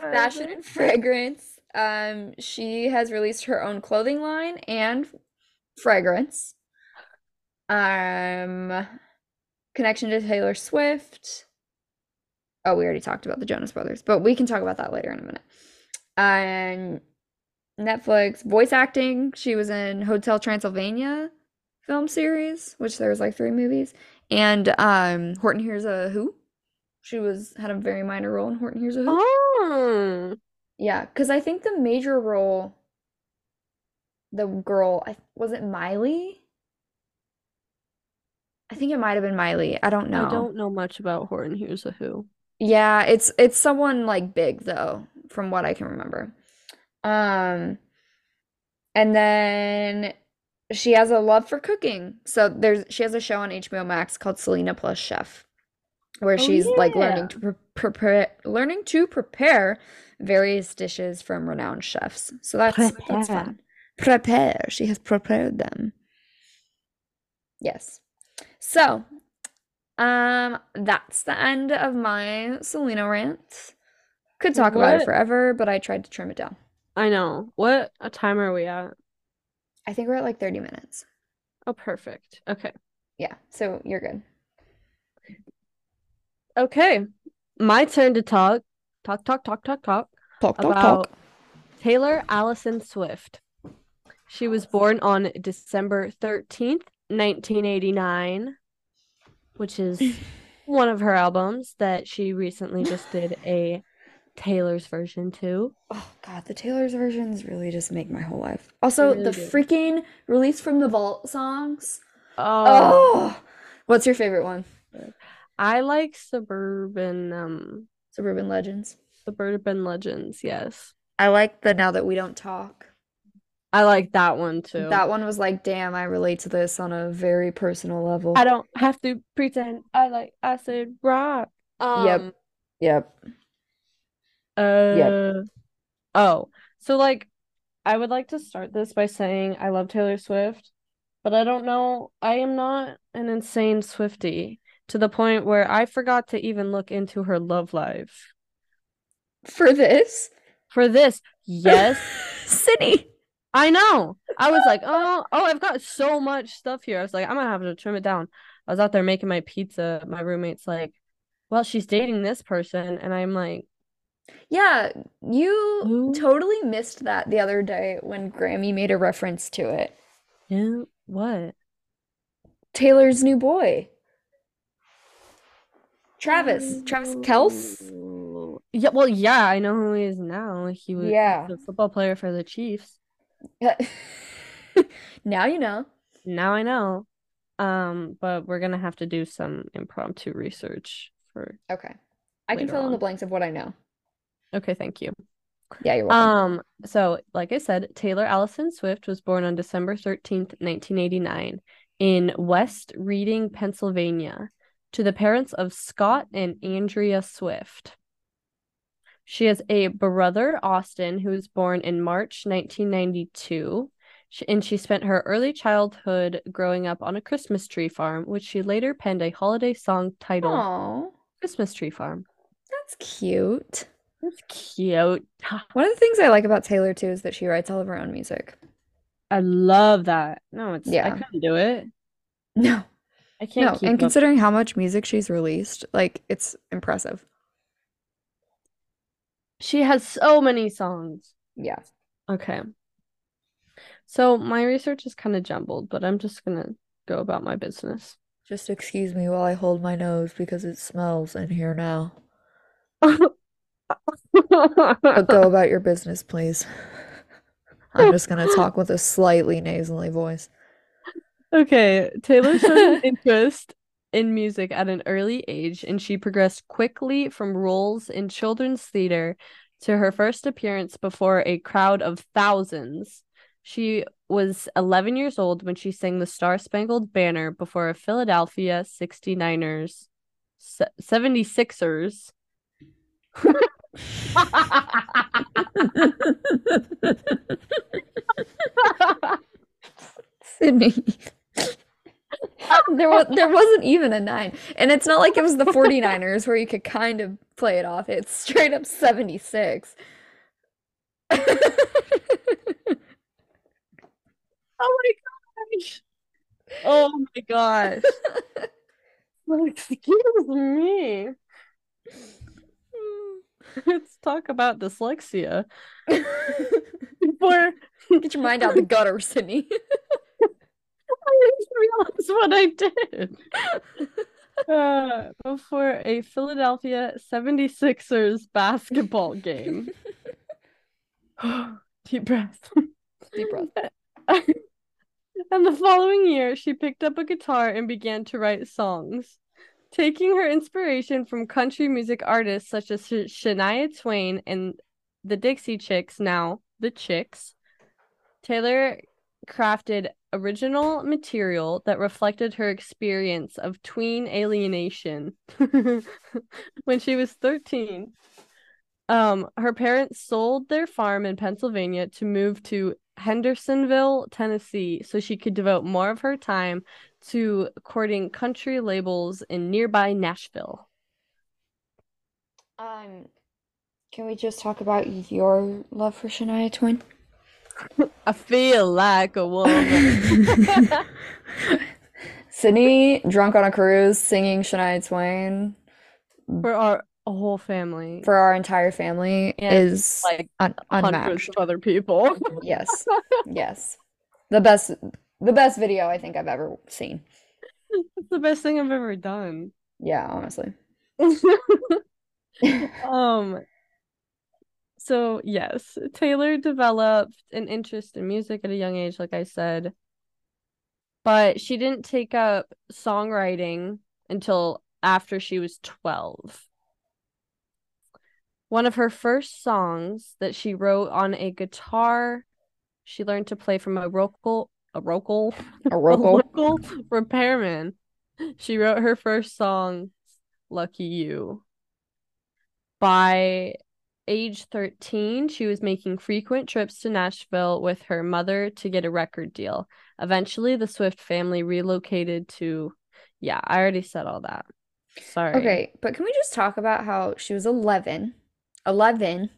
fashion and fragrance. Um, she has released her own clothing line and fragrance. Um, connection to Taylor Swift. Oh, we already talked about the Jonas Brothers, but we can talk about that later in a minute. Um, Netflix voice acting. She was in Hotel Transylvania film series, which there was like three movies, and um, Horton Hears a Who. She was had a very minor role in Horton Hears a Who. Oh, Yeah, because I think the major role, the girl, I was it Miley? I think it might have been Miley. I don't know. I don't know much about Horton Hears a Who. Yeah, it's it's someone like big though, from what I can remember. Um, and then she has a love for cooking. So there's she has a show on HBO Max called Selena Plus Chef, where Oh, she's like learning to pre prepare learning to prepare various dishes from renowned chefs. So that's that's fun. Prepare. She has prepared them. Yes. So, um, that's the end of my Selena rant. Could talk about it forever, but I tried to trim it down. I know. What a time are we at? I think we're at like 30 minutes. Oh, perfect. Okay. Yeah, so you're good. Okay. My turn to talk. Talk, talk, talk, talk, talk Talk, talk, about talk. Taylor Allison Swift. She was born on December 13th, 1989, which is one of her albums that she recently just did a Taylor's version to. Oh God, the Taylor's versions really just make my whole life. Also, really the do. freaking release from the vault songs. Oh, Oh, what's your favorite one? I like Suburban um Suburban Legends. Suburban Legends, yes. I like the Now That We Don't Talk. I like that one too. That one was like, damn, I relate to this on a very personal level. I don't have to pretend I like acid rock. Yep. Um, Yep. Uh, oh, so like, I would like to start this by saying I love Taylor Swift, but I don't know. I am not an insane Swiftie to the point where I forgot to even look into her love life. For this, For this, yes, Sydney. I know. I was like, oh, oh, I've got so much stuff here. I was like, I'm gonna have to trim it down. I was out there making my pizza. My roommate's like, well, she's dating this person, and I'm like, Yeah, you totally missed that the other day when Grammy made a reference to it. yeah, what? Taylor's new boy. Travis. Travis Kelce. Oh. Yeah, well, yeah, I know who he is now. He was Yeah. the football player for the Chiefs. Now you know. Now I know. Um, but we're gonna have to do some impromptu research for. Okay. I can fill in the blanks of what I know. Okay, thank you. Yeah, you're welcome. Um, so like I said, Taylor Allison Swift was born on December 13th, 1989 in West Reading, Pennsylvania, to the parents of Scott and Andrea Swift. She has a brother, Austin, who was born in March 1992, Sh- and she spent her early childhood growing up on a Christmas tree farm, which she later penned a holiday song titled Oh, Christmas Tree Farm. that's cute. That's cute. One of the things I like about Taylor too is that she writes all of her own music. I love that. No, it's yeah. I couldn't do it. No, I can't no, and up. considering how much music she's released, like it's impressive. She has so many songs. Yeah. Okay. So my research is kind of jumbled, but I'm just gonna go about my business. Just excuse me while I hold my nose because it smells in here now. But go about your business, please. I'm just gonna talk with a slightly nasally voice. Okay, Taylor showed an interest in music at an early age, and she progressed quickly from roles in children's theater to her first appearance before a crowd of thousands. She was 11 years old when she sang the Star Spangled Banner before a Philadelphia 69ers, se- 76ers. Sydney. there was there wasn't even a nine. And it's not like it was the 49ers where you could kind of play it off. It's straight up 76. Oh my gosh. Oh my gosh. Excuse me. Let's talk about dyslexia. Before Get your mind out the gutter, Sydney. I just realized what I did. Uh, before a Philadelphia 76ers basketball game. Deep breath. Deep breath. and the following year, she picked up a guitar and began to write songs. Taking her inspiration from country music artists such as Shania Twain and the Dixie Chicks, now the Chicks, Taylor crafted original material that reflected her experience of tween alienation when she was 13. Um, her parents sold their farm in Pennsylvania to move to Hendersonville, Tennessee, so she could devote more of her time to courting country labels in nearby Nashville. Um, can we just talk about your love for Shania Twain? I feel like a woman. Sydney, drunk on a cruise, singing Shania Twain For our whole family. for our entire family And, is like un- hundreds unmatched. of other people. Yes, yes, the best, the best video I think I've ever seen. It's the best thing I've ever done. Yeah, honestly. um so yes taylor developed an interest in music at a young age like i said but she didn't take up songwriting until after she was 12 one of her first songs that she wrote on a guitar she learned to play from a local a local A local. local repairman she wrote her first song lucky you by age 13, she was making frequent trips to Nashville with her mother to get a record deal. Eventually, the Swift family relocated to, yeah, I already said all that. Sorry. Okay, but can we just talk about how she was 11, 11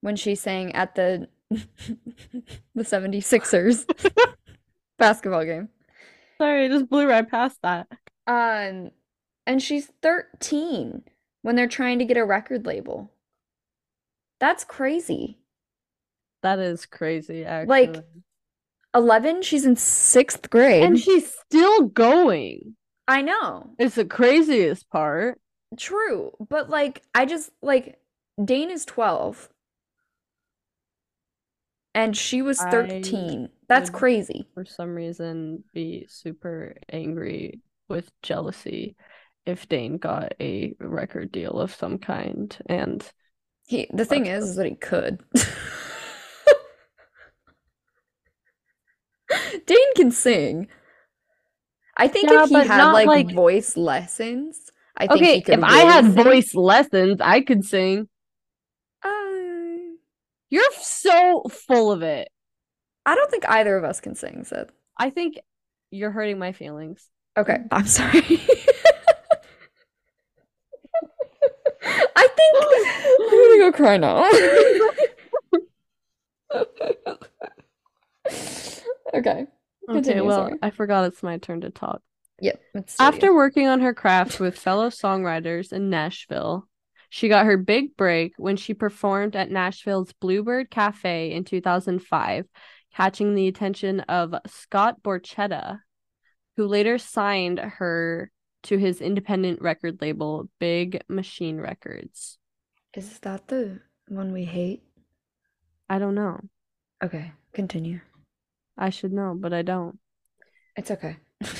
when she sang at the the 76ers basketball game. Sorry, I just blew right past that. Um, and she's 13 when they're trying to get a record label. That's crazy. That is crazy, actually. Like, 11, she's in sixth grade. and she's still going. I know. It's the craziest part. True, but like I just like Dane is 12 and she was I 13. That's crazy. For some reason, be super angry with jealousy if Dane got a record deal of some kind. And He the thing is is that he could. Dane can sing. I think Yeah, if he had like, like- voice lessons, I think okay, he could if I had sing. voice lessons, I could sing. Uh, You're so full of it. I don't think either of us can sing, so I think you're hurting my feelings. Okay, I'm sorry. I think I'm gonna go cry now. okay. Okay, well, sorry. I forgot it's my turn to talk. Yep. After working on her craft with fellow songwriters in Nashville, she got her big break when she performed at Nashville's Bluebird Cafe in 2005, catching the attention of Scott Borchetta, who later signed her to his independent record label, Big Machine Records. Is that the one we hate? I don't know. Okay, continue. I should know, but I don't. It's okay.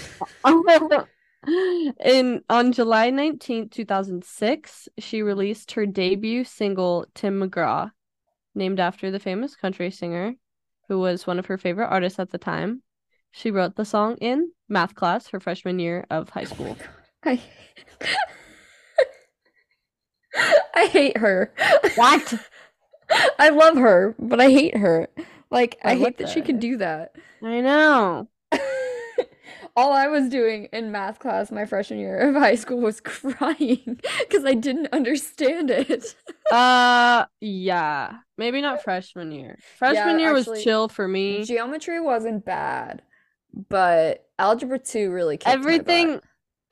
In on July 19th, 2006, she released her debut single Tim McGraw, named after the famous country singer who was one of her favorite artists at the time. She wrote the song in math class her freshman year of high school. I I hate her. What? I love her, but I hate her. Like I what hate that she can do that. I know. All I was doing in math class my freshman year of high school was crying because I didn't understand it. Uh yeah. Maybe not freshman year. Freshman year was chill for me. Geometry wasn't bad, but algebra 2 really kicked. Everything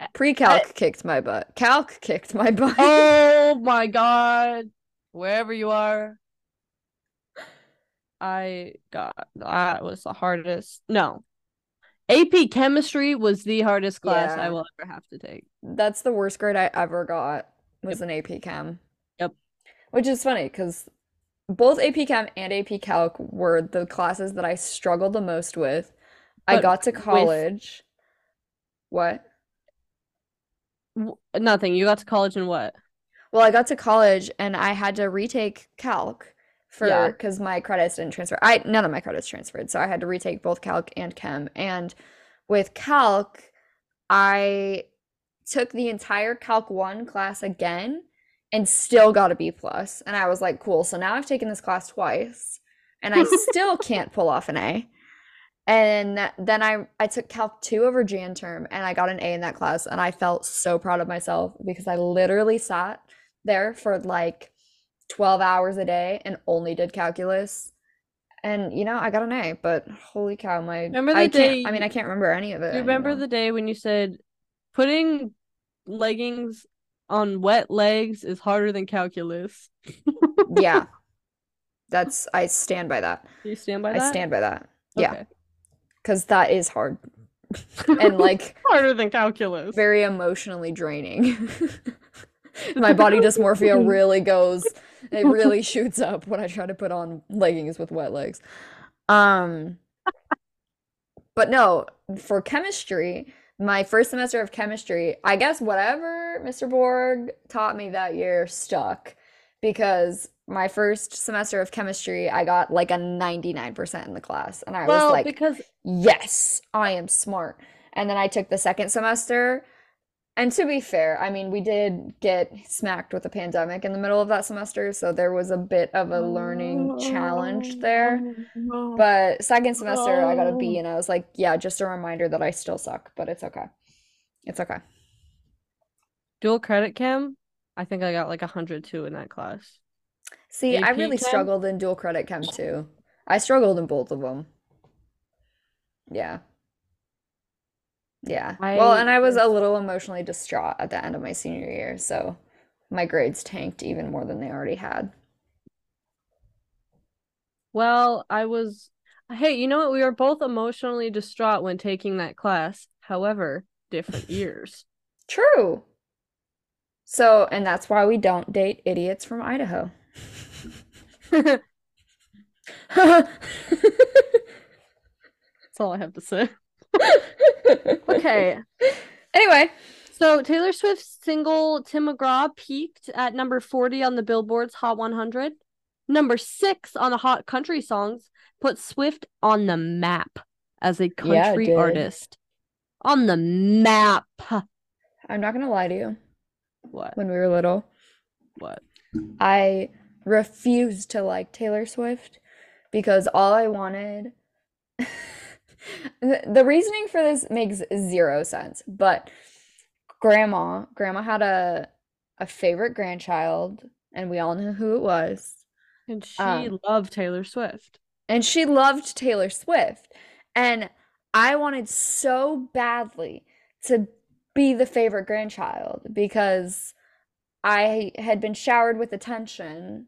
eh, Pre-calc kicked my butt. Calc kicked my butt. Oh my god. Wherever you are. I got that was the hardest. No. AP chemistry was the hardest class I will ever have to take. That's the worst grade I ever got was an AP Chem. Yep. Which is funny because both AP Chem and AP Calc were the classes that I struggled the most with. I got to with- college. What? W- Nothing. You got to college in what? Well, I got to college and I had to retake Calc for Yeah. because my credits didn't transfer. I none of my credits transferred, so I had to retake both Calc and Chem. And with Calc, I took the entire Calc 1 class again and still got a B plus. And I was like, cool. So now I've taken this class twice and I still can't pull off an A. And then I I took Calc 2 over Jan term and I got an A in that class and I felt so proud of myself because I literally sat there for like 12 hours a day and only did calculus. And you know, I got an A, but holy cow, my Remember the I day I mean, I can't remember any of it. You remember anymore. the day when you said putting leggings on wet legs is harder than calculus? Yeah. That's I stand by that. Do you stand by I stand by that. Yeah, Okay. Because that is hard and like harder than calculus. very emotionally draining. My body dysmorphia really goes, it really shoots up when I try to put on leggings with wet legs. Um, but no, for chemistry, my first semester of chemistry, I guess whatever Mr. Borg taught me that year stuck because my first semester of chemistry, I got like a 99% in the class. And I was like, because yes, I am smart. And then I took the second semester. And to be fair, I mean, we did get smacked with a pandemic in the middle of that semester, so there was a bit of a learning challenge there. Oh. But second semester, I got a B, oh. and I was like, yeah, just a reminder that I still suck, but it's okay. It's okay. dual credit chem, I think I got like 102 in that class. See, I really Chem? struggled in dual credit chem too. I struggled in both of them. Yeah. Yeah. Well, and I was a little emotionally distraught at the end of my senior year, so my grades tanked even more than they already had. Well, I was Hey, you know what? We were both emotionally distraught when taking that class. However, different years. True. So, and that's why we don't date idiots from Idaho. That's all I have to say. Okay. Anyway, So Taylor Swift's single Tim McGraw peaked at number 40 on the Billboard's Hot 100. Number 6 on the Hot Country Songs put Swift on the map as a Yeah, country did. artist. On the map. I'm not gonna lie to you. What? When we were little, What? I refused to like Taylor Swift because all I wanted. The the reasoning for this makes zero sense, but grandma, grandma had a a favorite grandchild, and we all knew who it was. And she Um, loved Taylor Swift. And she loved Taylor Swift. And I wanted so badly to be the favorite grandchild because I had been showered with attention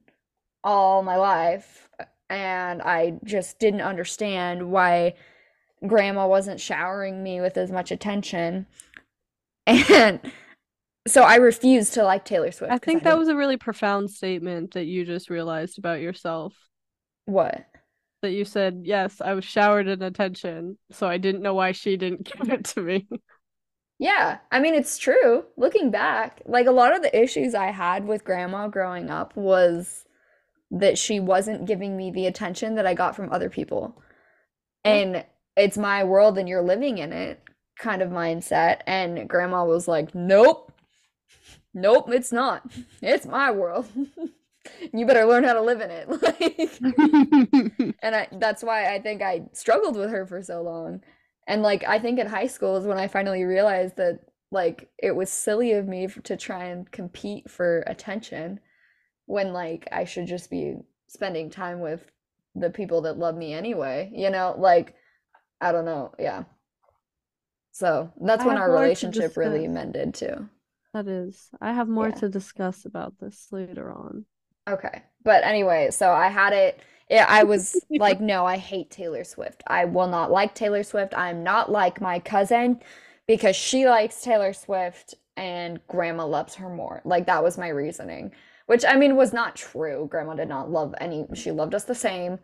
all my life and I just didn't understand why grandma wasn't showering me with as much attention. And so I refused to like Taylor Swift. I think that didn't- was a really profound statement that you just realized about yourself. what? That you said, yes, I was showered in attention, so I didn't know why she didn't give it to me. Yeah, I mean, it's true. Looking back, like a lot of the issues I had with grandma growing up was that she wasn't giving me the attention that I got from other people. And it's my world and you're living in it kind of mindset. And grandma was like, nope, nope, it's not. It's my world. You better learn how to live in it. Like, and I, that's why I think I struggled with her for so long. And like I think in high school is when I finally realized that like it was silly of me to try and compete for attention when like I should just be spending time with the people that love me anyway, you know? Like I don't know, yeah. So that's I when our relationship really mended too. That is. I have more Yeah. to discuss about this later on. Okay. But anyway, so I had it. Yeah, I was like, no, I hate Taylor Swift. I will not like Taylor Swift. I'm not like my cousin because she likes Taylor Swift and grandma loves her more. Like that was my reasoning, which I mean was not true. Grandma did not love any, she loved us the same.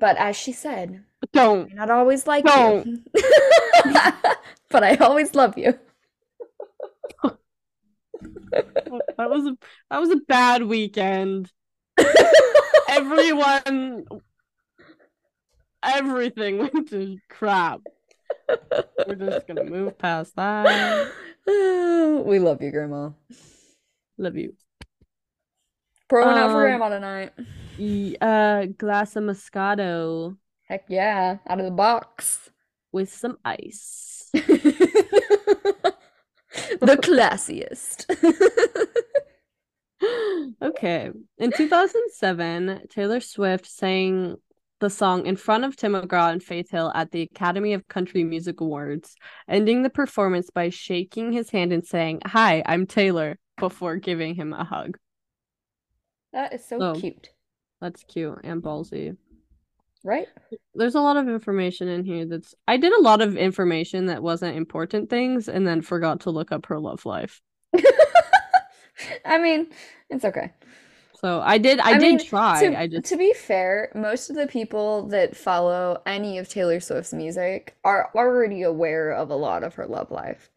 But as she said, Don't. Not always like Don't. you. But I always love you. That was a that was a bad weekend. Everyone everything went to crap. We're just gonna move past that. We love you, Grandma. Love you. Pouring out for Um, Grandma tonight. Uh glass of Moscato Heck yeah, out of the box. with some ice. the classiest. okay. In 2007, Taylor Swift sang the song in front of Tim McGraw and Faith Hill at the Academy of Country Music Awards, ending the performance by shaking his hand and saying, Hi, I'm Taylor, before giving him a hug. That is so Oh. cute, That's cute and ballsy. right? There's a lot of information in here that's. I did a lot of information that wasn't important things and then forgot to look up her love life. I mean, it's okay. So I did. I, did mean, try. To, I just. to be fair, most of the people that follow any of Taylor Swift's music are already aware of a lot of her love life.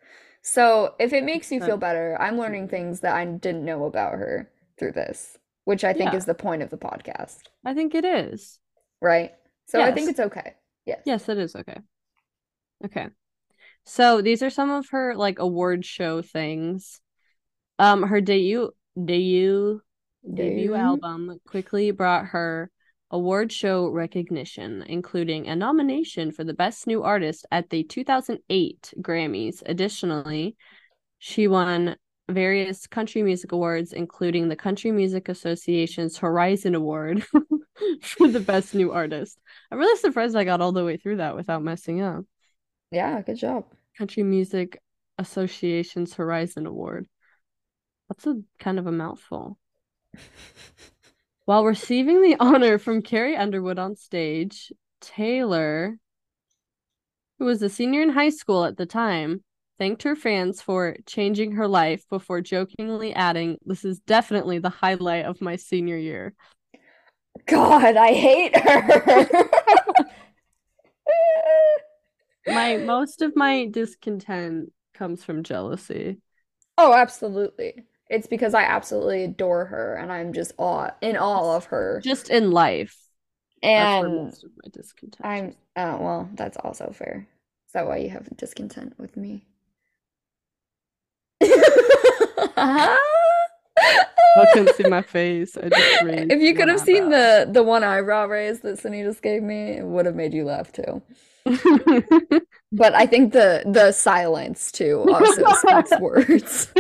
So if it makes you feel better, I'm learning things that I didn't know about her through this, which I think Yeah. is the point of the podcast, I think it is. right? So I think it's okay. Yes. Yes, it is okay. Okay. So these are some of her like award show things. Um her debut debut debut Debut? album quickly brought her award show recognition, including a nomination for the Best New Artist at the 2008 Grammys. Additionally, she won various country music awards, including the Country Music Association's Horizon Award for the Best New Artist. I'm really surprised I got all the way through that without messing up. Yeah, good job. Country Music Association's Horizon Award. That's a kind of a mouthful. While receiving the honor from Carrie Underwood on stage, Taylor, who was a senior in high school at the time, thanked her fans for changing her life before jokingly adding, This is definitely the highlight of my senior year. God, I hate her. My most of my discontent comes from jealousy. Oh, absolutely. It's because I absolutely adore her and I'm just awe in awe of her. Just in life. And most of my discontent I'm oh well, that's also fair. Is that why you have discontent with me? I couldn't see my face. I just raised If you could have seen the the one eyebrow raise that Sydney just gave me, it would have made you laugh too. But I think the the silence too also speaks words.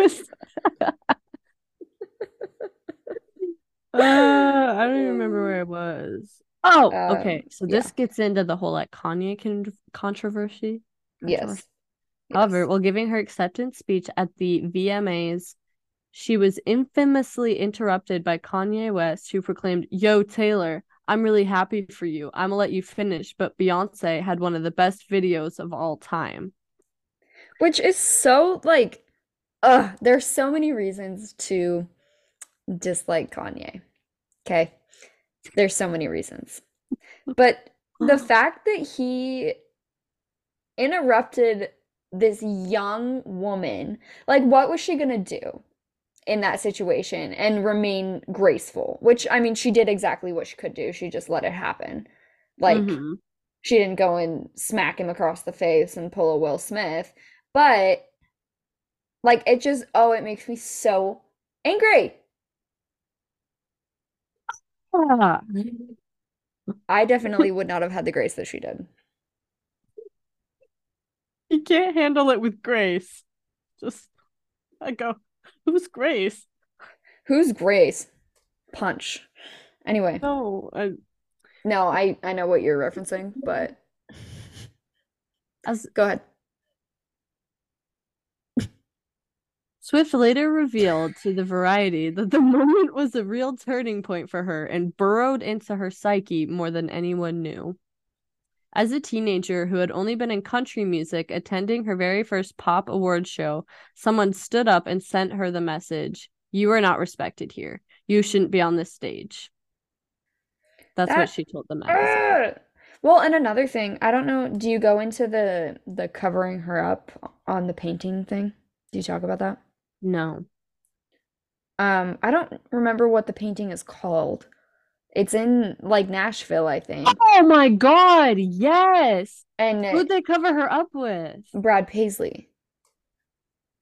Uh, I don't even remember where it was. Oh, Um, okay. So yeah. this gets into the whole like Kanye con controversy. Yes. However, Yes. while giving her acceptance speech at the VMAs, she was infamously interrupted by Kanye West, who proclaimed, Yo, Taylor, I'm really happy for you. I'm gonna let you finish, but Beyonce had one of the best videos of all time. Which is so like, ugh, there's so many reasons to dislike Kanye. Okay. There's so many reasons. But the fact that he interrupted this young woman, like, what was she gonna do in that situation and remain graceful? Which, I mean, she did exactly what she could do. She just let it happen. Like, Mhm. she didn't go and smack him across the face and pull a Will Smith, but like it just oh, it makes me so angry. Ah. I definitely would not have had the grace that she did. You can't handle it with grace. Just I go, who's Grace? Who's Grace? Punch. Anyway, No, I, no, I I know what you're referencing, but as go ahead. Swift later revealed to the Variety that the moment was a real turning point for her and burrowed into her psyche more than anyone knew. As a teenager who had only been in country music, attending her very first pop award show, someone stood up and sent her the message You are not respected here. You shouldn't be on this stage. That's what she told the ah! magazine. Ugh. Well, and another thing, I don't know, do you go into the the covering her up on the painting thing? Do you talk about that? No. Um, I don't remember what the painting is called. It's in like Nashville, I think. Oh my god, yes. And Who'd they cover her up with? Brad Paisley.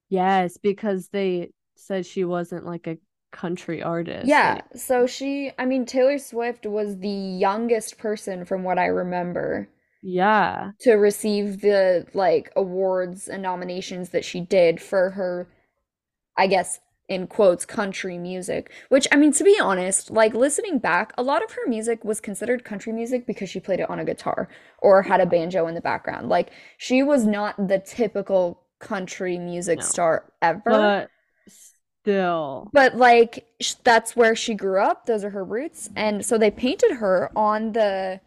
Yes, because they said she wasn't like a country artist. Yeah, like- so she, I mean, Taylor Swift was the youngest person from what I remember yeah. to receive the like awards and nominations that she did for her, I guess, in quotes, country music. Which, I mean, to be honest, like listening back, a lot of her music was considered country music because she played it on a guitar or had a banjo in the background. Like, she was not the typical country music No. star ever. But still. But like sh- that's where she grew up. Those are her roots. And so they painted her on the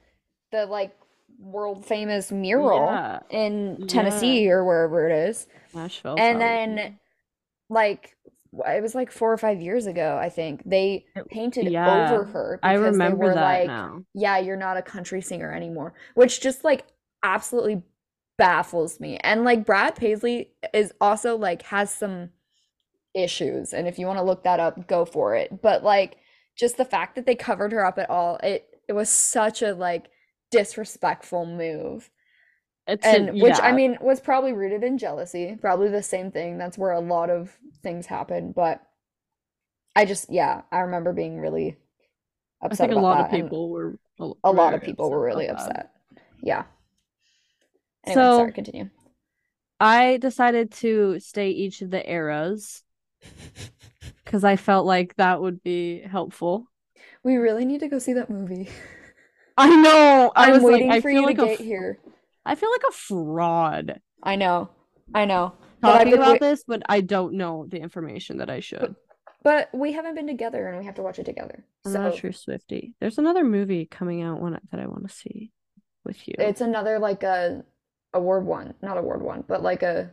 the like world famous mural Yeah. in Tennessee or wherever it is. Nashville. And probably. then like it was like 4 or 5 years ago, I think. They painted yeah, over her I because they remember were that like, now. yeah, you're not a country singer anymore, which just like absolutely baffles me. And like Brad Paisley is also like has some issues, and if you want to look that up, go for it. But like just the fact that they covered her up at all, it it was such a like disrespectful move. Uh, it's And a, which I mean was probably rooted in jealousy, probably the same thing. That's where a lot of things happen, but I just yeah, I remember being really I upset think a lot that. of people were a lot of people were really upset. Yeah. Anyway, So- sorry, continue. I decided to stay each of the eras because I felt like that would be helpful. We really need to go see that movie. I know. I I'm was waiting like, I for you to a get f- here. I feel like a fraud I know. I know. Talking been about wait- this, but I don't know the information that I should. But we haven't been together and we have to watch it together. I'm So not true Swiftie. There's another movie coming out one that I want to see with you. it's another like a award one, not award one, but like a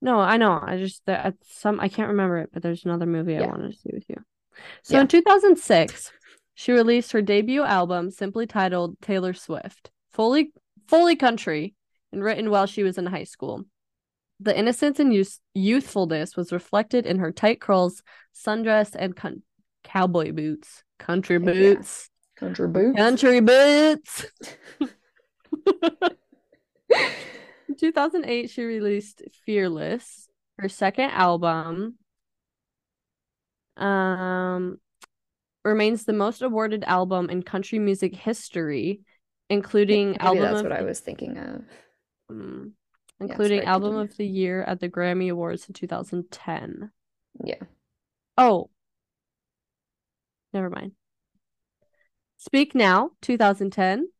No, I know. I just that at some I can't remember it, but there's another movie I Yeah. wanted to see with you. So Yeah. in 2006, she released her debut album simply titled Taylor Swift, fully fully country and written while she was in high school. The innocence and youth- youthfulness was reflected in her tight curls, sundress, and con- cowboy boots. Country Heck yeah. boots. country boots. Country boots. In 2008, she released Fearless, her second album. Um, remains the most awarded album in country music history, including Maybe album that's of what I was thinking of. mm, Yeah, including sorry, album of the year at the Grammy Awards in 2010. Yeah. Oh, never mind. Speak Now, 2010.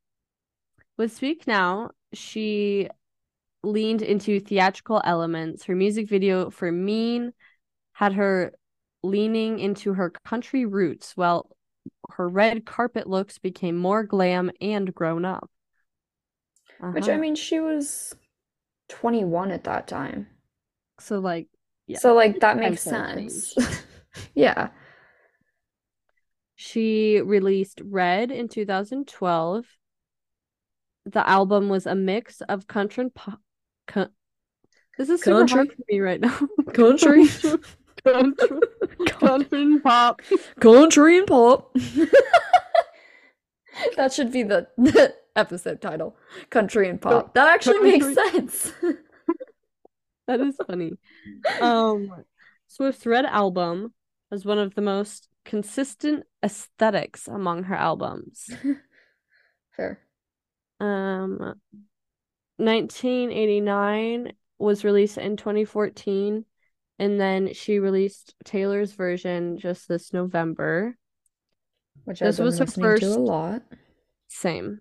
With Speak Now, she leaned into theatrical elements. Her music video for Mean had her leaning into her country roots while her red carpet looks became more glam and grown up. Which I Uh-huh. mean, she was 21 at that time. so like yeah. So like that makes sense. Yeah. She released Red in 2012. The album was a mix of country and pop. Co- this is super Country? hard for me right now. Country. country, country and pop. Country and pop. that should be the, the episode title. Country and pop. That actually makes sense. That is funny. Um, Swift's Red album was one of the most consistent aesthetics among her albums. Fair. Um, 1989 was released in 2014, and then she released Taylor's version just this November. Which This was her to a first- lot. Same.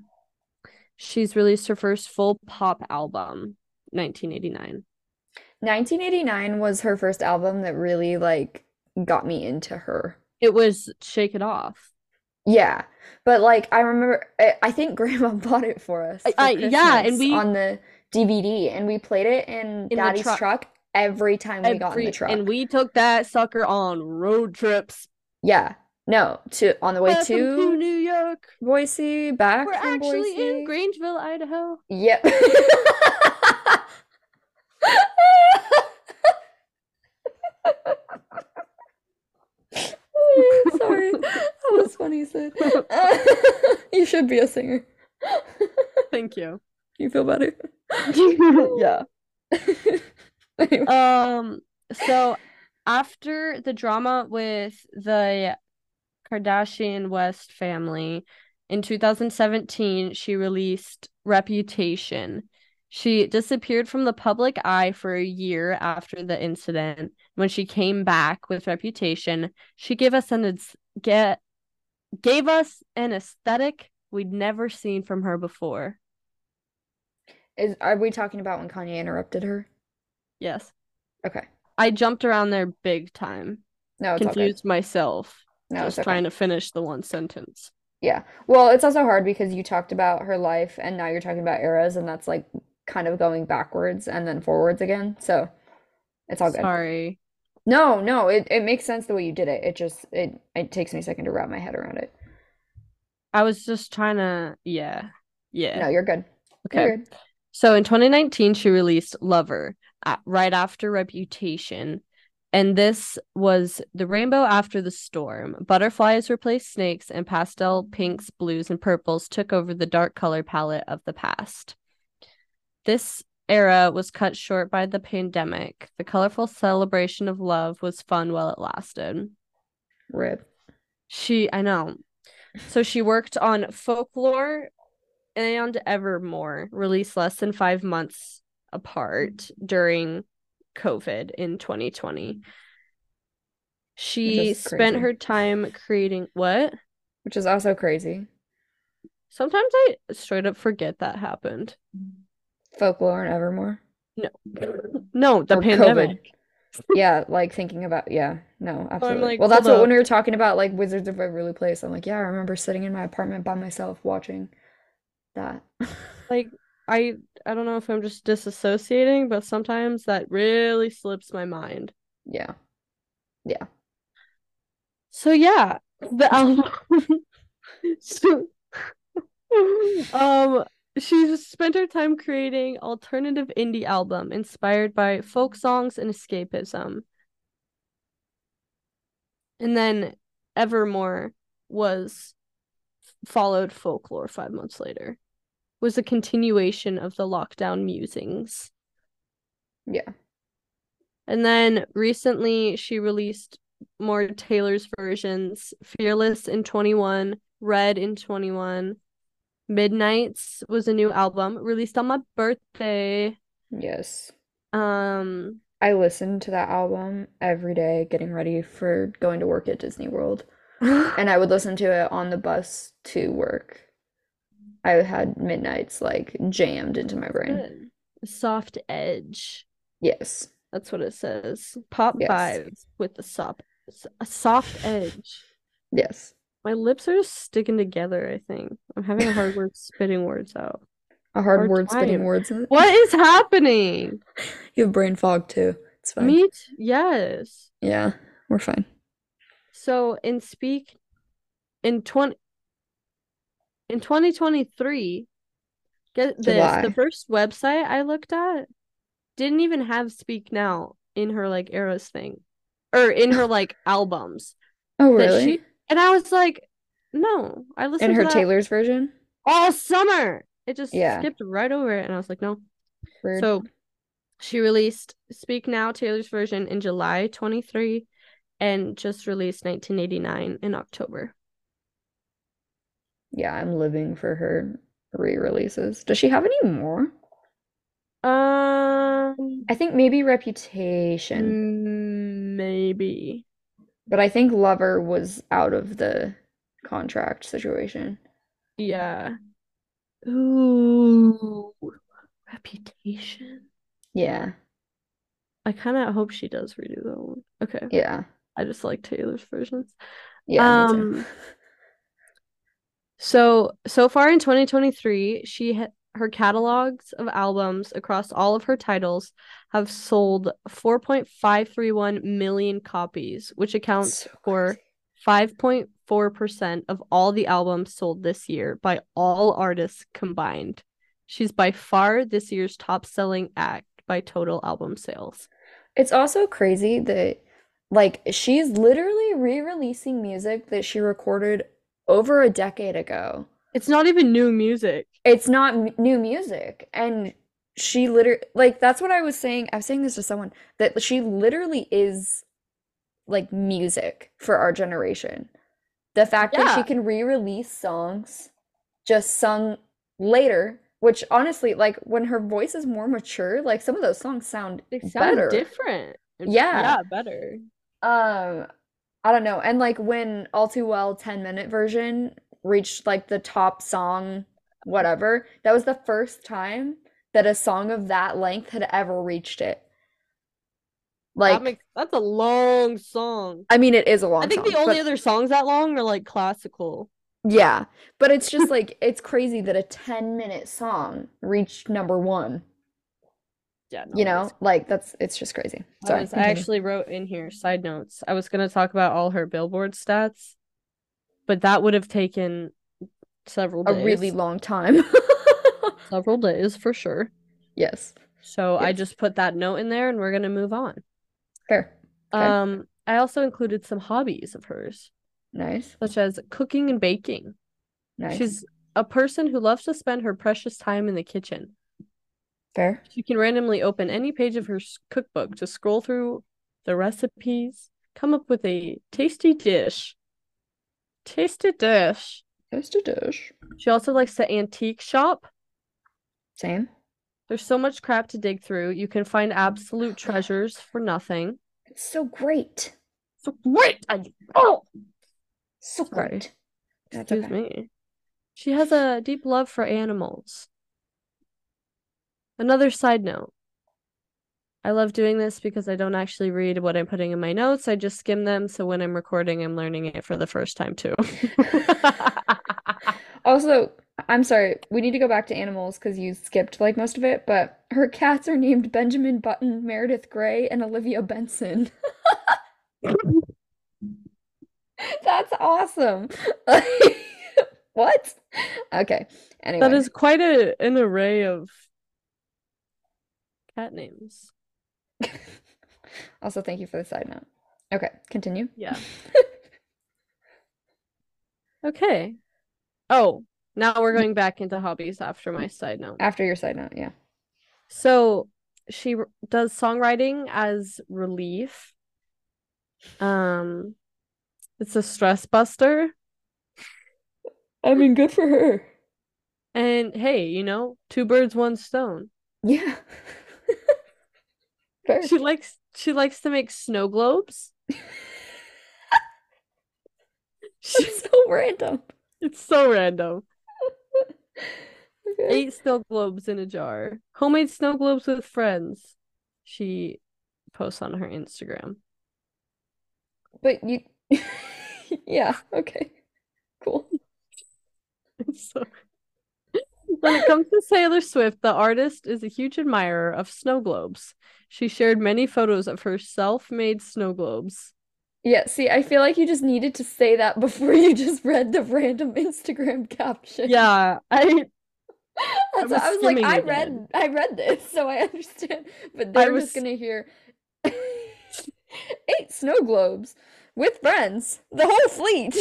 She's released her first full pop album, 1989. 1989 was her first album that really like got me into her. It was Shake It Off. Yeah, but like I remember, I, I think Grandma bought it for us for I- yeah, and we- on the DVD, and we played it in the Daddy's truck. truck every time we got in the truck. And we took that sucker on road trips. Yeah, no, to on the way to to New York. Boise, back We're actually in Grangeville, Idaho. Yep. Sorry, that was funny, Sid. you should be a singer. Thank you. You feel better? yeah. Um, so after the drama with the Kardashian West family in 2017, she released Reputation. She disappeared from the public eye for a year after the incident. When she came back with Reputation, she gave us an get gave us an aesthetic we'd never seen from her before. Is are we talking about when Kanye interrupted her? Yes. Okay. I jumped around there big time. No, it's all good. Confused myself. No, just okay. trying to finish the one sentence. Yeah. Well, it's also hard because you talked about her life and now you're talking about eras and that's like kind of going backwards and then forwards again. So it's all good. Sorry. No, no, it, it makes sense the way you did it. It just it it takes me a second to wrap my head around it. I was just trying to yeah. Yeah. No, you're good. okay. You're good. So in 2019 she released Lover right after Reputation. And this was The Rainbow After the Storm. Butterflies replaced snakes and pastel pinks, blues, and purples took over the dark color palette of the past. This era was cut short by the pandemic. The colorful celebration of love was fun while it lasted. Rip. She, I know. So she worked on Folklore and Evermore, released less than five months apart mm-hmm. during COVID in 2020. Mm-hmm. She spent her time creating what? Which is also crazy. Sometimes I straight up forget that happened. Folklore and Evermore. No, no, the Or pandemic. Yeah, like thinking about yeah, no, absolutely. like, Well, that's what when we were talking about like Wizards of Waverly Place, I'm like, yeah, I remember sitting in my apartment by myself watching that. Like I I don't know if I'm just disassociating, but sometimes that really slips my mind. Yeah. Yeah. So yeah, the album. so, um, she spent her time creating alternative indie album inspired by folk songs and escapism. And then Evermore was followed folklore five months later. Was a continuation of the lockdown musings. Yeah. And then recently she released more Taylor's versions. Fearless in 21, Red in 21. Midnights was a new album released on my birthday. Yes. Um I listened to that album every day getting ready for going to work at Disney World. and And I would listen to it on the bus to work. I had midnights like jammed into my brain. Soft edge. Yes. That's what it says. Pop Yes. vibes with the soft a soft edge. Yes. My lips are just sticking together, I think. I'm having a hard word spitting words out. A hard Hard word spitting time. words. What is happening? You have brain fog too. It's fine. Me? t- Yes. Yeah, we're fine. So in speak in 20 in 2023 get this the first website I looked at didn't even have speak now in her like eras thing or in her like albums Oh, really? she and I was like no I listened In to her Taylor's version? all summer it just Yeah. skipped right over it and I was like no Weird. so she released Speak Now Taylor's version in July 23 and just released 1989 in October yeah, I'm living for her re-releases. Does she have any more? Um, I think maybe Reputation, mm, maybe. but I think Lover was out of the contract situation. Yeah. Ooh, Reputation. Yeah, I kind of hope she does redo that one. Okay. yeah, I just like Taylor's versions. yeah, me too. Um, So, so far in 2023, she ha her catalogs of albums across all of her titles have sold 4.531 million copies, which accounts So for 5.4% of all the albums sold this year by all artists combined. She's by far this year's top selling act by total album sales. It's also crazy that like she's literally re-releasing music that she recorded over a decade ago. It's not even new music. It's not m- new music and she literally like that's what I was saying. I was saying this to someone that she literally is like music for our generation. The fact that she can re-release songs just sung later, which honestly, like when her voice is more mature, like some of those songs sound They sound better. different. Yeah. Yeah, better. Um, I don't know. And like when All Too Well 10 minute version reached like the top song, whatever, that was the first time that a song of that length had ever reached it. Like, that makes that's a long song. I mean, it is a long song. I think song, the only but- other songs that long are like classical. yeah, but it's just like it's crazy that a 10 minute song reached number one. Yeah, You know, like that's it's just crazy. I, Sorry, was, I actually wrote in here side notes. I was gonna talk about all her Billboard stats, but that would have taken several a really long time. several days for sure. Yes, So I just put that note in there, and we're gonna move on. fair. Okay. Um, I also included some hobbies of hers, Nice, such as cooking and baking. nice. She's a person who loves to spend her precious time in the kitchen. Fair. She can randomly open any page of her cookbook to scroll through the recipes, come up with a tasty dish. Tasty dish. A dish. She also likes to antique shop. Same. There's so much crap to dig through. You can find absolute treasures for nothing. It's so great. So great! I, oh, So Sorry. great. That's excuse okay. me. She has a deep love for animals. Another side note. I love doing this because I don't actually read what I'm putting in my notes. I just skim them. So when I'm recording, I'm learning it for the first time too. Also, I'm sorry, we need to go back to animals because you skipped like most of it, but her cats are named Benjamin Button, Meredith Grey, and Olivia Benson. That's awesome. What? Okay. Anyway. that is quite a an array of cat names. Also, thank you for the side note. Okay, continue. Yeah. Okay. Oh, now we're going back into hobbies after my side note. After your side note, yeah. So she r- does songwriting as relief. Um, it's a stress buster. I mean, good for her. And hey, you know, two birds, one stone. Yeah. Fair. She likes she likes to make snow globes. She's so random. it's so random. Okay. Eight snow globes in a jar. Homemade snow globes with friends. She posts on her Instagram. But you, yeah, okay. Cool. So, when it comes to Taylor Swift, the artist is a huge admirer of snow globes. She shared many photos of her self-made snow globes. Yeah, see, I feel like you just needed to say that before you just read the random Instagram caption. Yeah, I That's was I was like, I read I read this, so I understand. But I they're was- just gonna hear eight snow globes with friends, the whole fleet.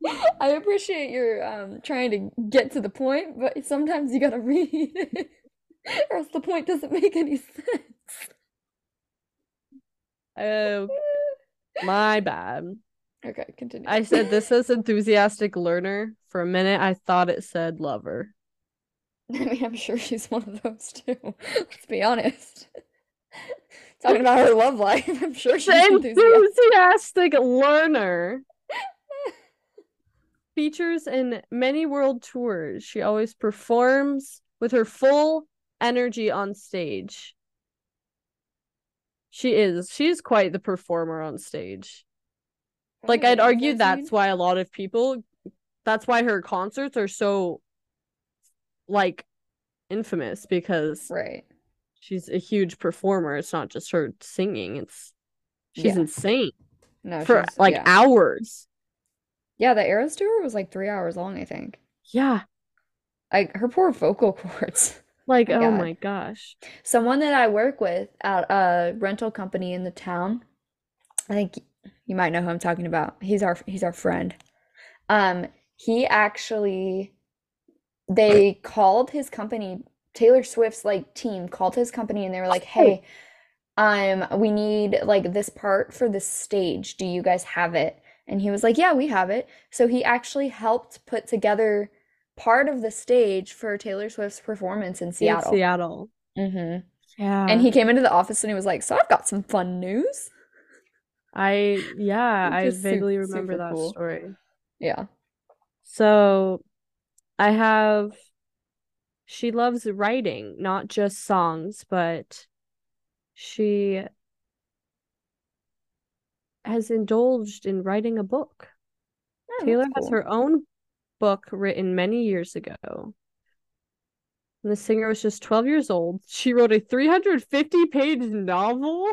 I appreciate your um trying to get to the point, but sometimes you gotta read it, or else the point doesn't make any sense. oh, my bad. Okay, continue. I said this says enthusiastic learner. For a minute, I thought it said lover. I mean, I'm sure she's one of those too. Let's be honest. Talking about her love life, I'm sure she's enthusiastic. enthusiastic learner features in many world tours. She always performs with her full energy on stage. She is. She is quite the performer on stage. Like I'd argue that's why a lot of people that's why her concerts are so like infamous because Right. she's a huge performer. It's not just her singing. It's she's Yeah. insane No, for she's like yeah. hours. Yeah, the Eras tour was like three hours long, I think. Yeah. Like her poor vocal cords. Like, My oh my gosh. Someone that I work with at a rental company in the town, I think you might know who I'm talking about. He's our he's our friend. Um, he actually they called his company, Taylor Swift's like team called his company and they were like, "Hey, um, we need like this part for this stage. Do you guys have it?" And he was like, "Yeah, we have it." So he actually helped put together part of the stage for Taylor Swift's performance in Seattle. In Seattle. Mm-hmm. Yeah. And he came into the office and he was like, "So I've got some fun news." I yeah, I vaguely remember super that cool. story. Yeah. So I have she loves writing, not just songs, but she has indulged in writing a book. Oh, Taylor that's has her own book written many years ago. And the singer was just 12 years old. She wrote a 350 page novel.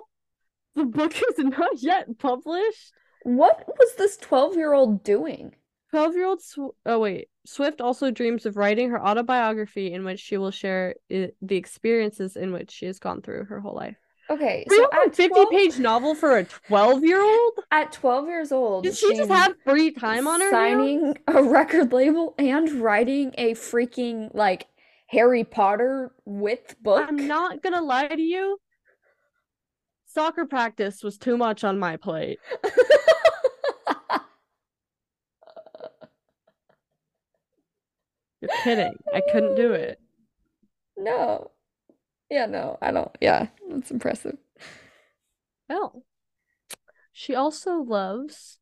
The book is not yet published. What was this 12-year-old doing? 12 year old Sw- oh wait swift also dreams of writing her autobiography in which she will share i- the experiences in which she has gone through her whole life Okay, so at 350 12, page novel for a 12 year old at 12 years old, did she just have free time on her signing a record label and writing a freaking like Harry Potter with book. i'm not gonna lie to you. Soccer practice was too much on my plate. You're kidding. I couldn't do it. No. Yeah, no, I don't. Yeah, that's impressive. well she also loves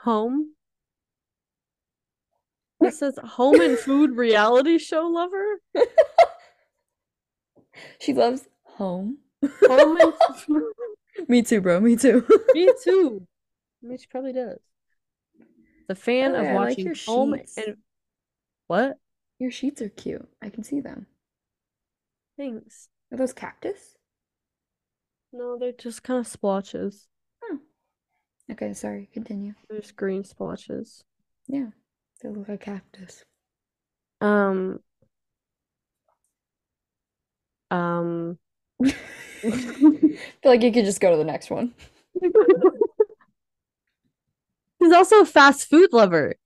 home It says home and food reality show lover. She loves home. Home and food. Me too, bro. Me too. Me too. I mean, she probably does. The fan Oh, of I like watching your home sheets. and what Your sheets are cute. I can see them. Things? Are those cactus? No, they're just kind of splotches. Oh. Okay, sorry. Continue. They're just green splotches. Yeah, they look like cactus. Um. Um. I feel like you could just go to the next one. He's also a fast food lover.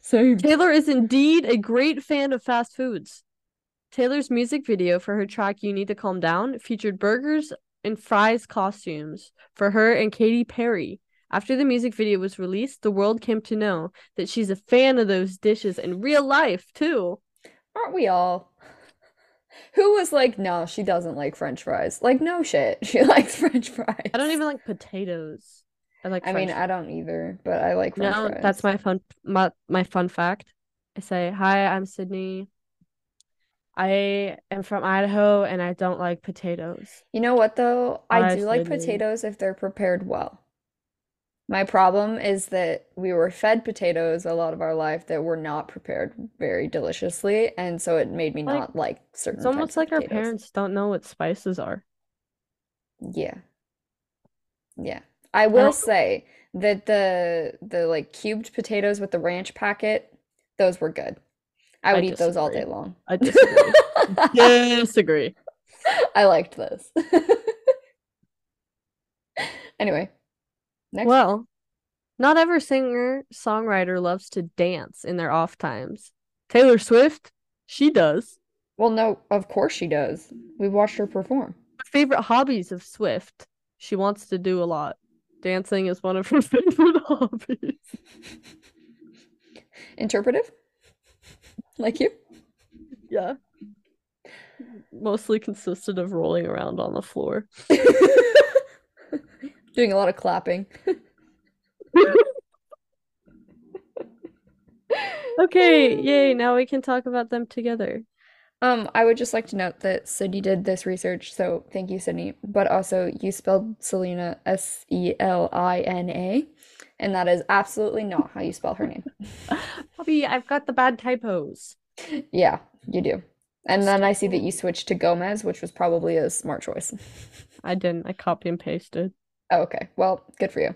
So Taylor is indeed a great fan of fast foods. Taylor's music video for her track You Need to Calm Down featured burgers and fries costumes for her and Katy Perry. After the music video was released, the world came to know that she's a fan of those dishes in real life, too. Aren't we all? Who was like, no, she doesn't like French fries? Like, no shit. She likes French fries. I don't even like potatoes. I like I mean, French I don't either, but I like French No, fries. that's my fun my, my fun fact. I say, "Hi, I'm Sydney. I am from Idaho and I don't like potatoes." You know what though? I Hi, do like potatoes if they're prepared well. My problem is that we were fed potatoes a lot of our life that were not prepared very deliciously, and so it made me Like, not like certain It's almost like our parents don't know what spices are. Yeah. Yeah. I will don't- say that the the like cubed potatoes with the ranch packet, those were good. I I would eat those all day long. I disagree. disagree. I liked those. Anyway, next. Well, not every singer songwriter loves to dance in their off times. Taylor Swift, she does. Well, no, of course she does. We've watched her perform. Favorite hobbies of Swift. She wants to do a lot. Dancing is one of her favorite hobbies. Interpretive? Like you? Yeah. Mostly consisted of rolling around on the floor. Doing a lot of clapping. Okay, yay, now we can talk about them together. Um, I would just like to note that Sydney did this research, so thank you, Sydney. But also, you spelled Selena S E L I N A, and that is absolutely not how you spell her name. Bobby, I've got the bad typos. Yeah, you do. And then I see that you switched to Gomez, which was probably a smart choice. I didn't. I copy and pasted. Oh, okay. Well, good for you.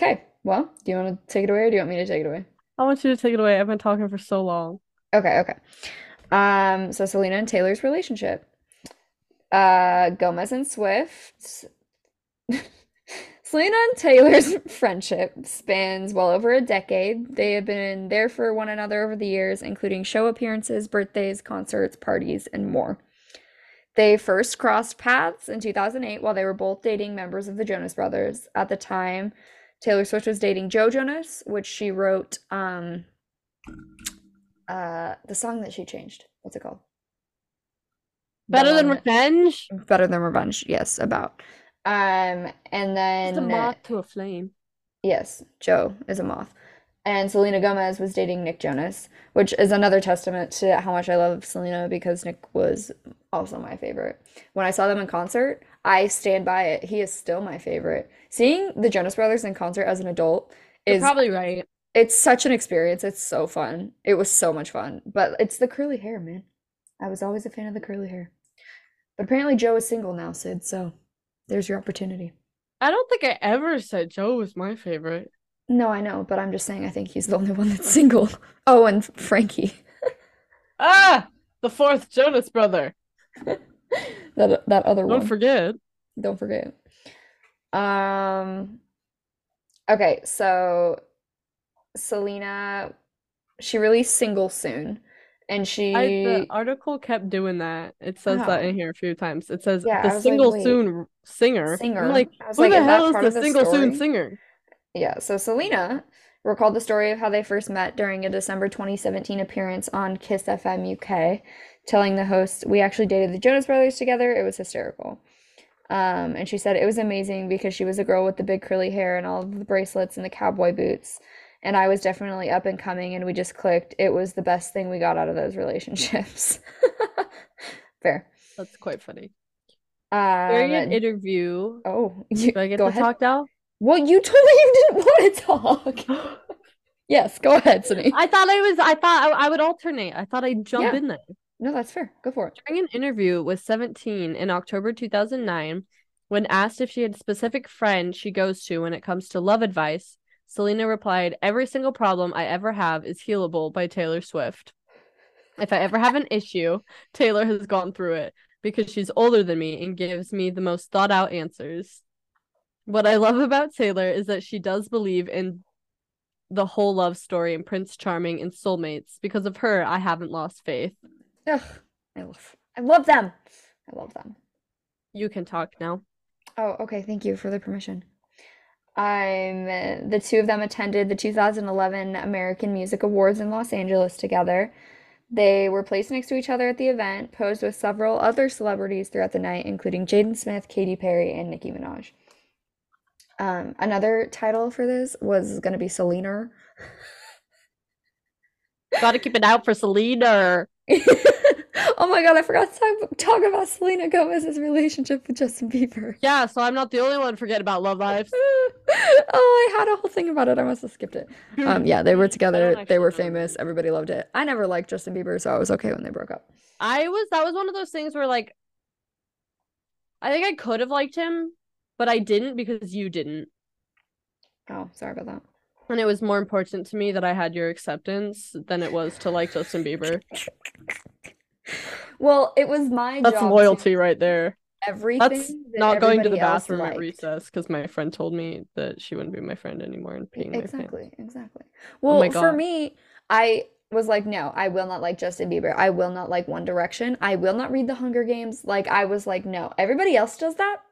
Okay. Well, do you want to take it away or do you want me to take it away? I want you to take it away. I've been talking for so long. Okay, okay. Um, so Selena and Taylor's relationship. Uh, Gomez and Swift. Selena and Taylor's friendship spans well over a decade. They have been there for one another over the years, including show appearances, birthdays, concerts, parties, and more. They first crossed paths in 2008 while they were both dating members of the Jonas Brothers. At the time, Taylor Swift was dating Joe Jonas, which she wrote um uh the song that she changed. What's it called? Better than revenge. Better Than Revenge, yes, about. Um and It's a then moth to a flame. Yes, Joe is a moth. And Selena Gomez was dating Nick Jonas, which is another testament to how much I love Selena because Nick was also my favorite. When I saw them in concert, I stand by it. He is still my favorite. Seeing the Jonas Brothers in concert as an adult You're is probably right. it's such an experience. It's so fun. It was so much fun. But it's the curly hair, man. I was always a fan of the curly hair. But apparently Joe is single now, Sid, so there's your opportunity. I don't think I ever said Joe was my favorite. No, I know, but I'm just saying I think he's the only one that's single. Oh, and Frankie. Ah, the fourth Jonas brother. That that other one. Don't forget. Don't forget. Um okay, so Selena she released single soon and she I, the article kept doing that. It says that in here a few times. It says Yeah, the was like, single soon singer. singer? I'm like, who like, the hell is the the single soon singer? Yeah, so Selena recalled the story of how they first met during a December 2017 appearance on Kiss FM UK, telling the host, We actually dated the Jonas Brothers together. It was hysterical. Um, and she said it was amazing because she was a girl with the big curly hair and all the bracelets and the cowboy boots. And I was definitely up and coming, and we just clicked. It was the best thing we got out of those relationships. Fair. That's quite funny. During an Um, interview, oh, you, do I get to ahead. talk now? Well, you told me you didn't want to talk. Yes, go ahead, Sydney. I thought I was. I thought I, I would alternate. I thought I'd jump Yeah. in there. No, that's fair. Go for it. During an interview with 17 in October 2009, when asked if she had a specific friend she goes to when it comes to love advice, Selena replied, Every single problem I ever have is healable by Taylor Swift. If I ever have an issue, Taylor has gone through it because she's older than me and gives me the most thought out answers. What I love about Taylor is that she does believe in the whole love story and Prince Charming and soulmates. Because of her, I haven't lost faith. Ugh, I love, I love them. I love them. You can talk now. Oh, okay. Thank you for the permission. I'm the two of them attended the 2011 American Music Awards in Los Angeles together. They were placed next to each other at the event, posed with several other celebrities throughout the night, including Jaden Smith, Katy Perry, and Nicki Minaj. Um, another title for this was going to be Selena. Gotta keep it out for Selena. Oh my god, I forgot to talk, talk about Selena Gomez's relationship with Justin Bieber. Yeah, so I'm not the only one forget about Love Lives. oh, I had a whole thing about it. I must have skipped it. Um, yeah, they were together. They were famous. Everybody loved it. I never liked Justin Bieber, so I was okay when they broke up. I was that was one of those things where like I think I could have liked him, but I didn't because you didn't. Oh, sorry about that. And it was more important to me that I had your acceptance than it was to like Justin Bieber. Well, it was my That's loyalty right there. everything That's that not going to the bathroom at recess because my friend told me that she wouldn't be my friend anymore and peeing. Exactly, exactly. Oh Well, my for me, I was like, no, I will not like Justin Bieber. I will not like One Direction. I will not read the Hunger Games. Like, I was like, no, everybody else does that.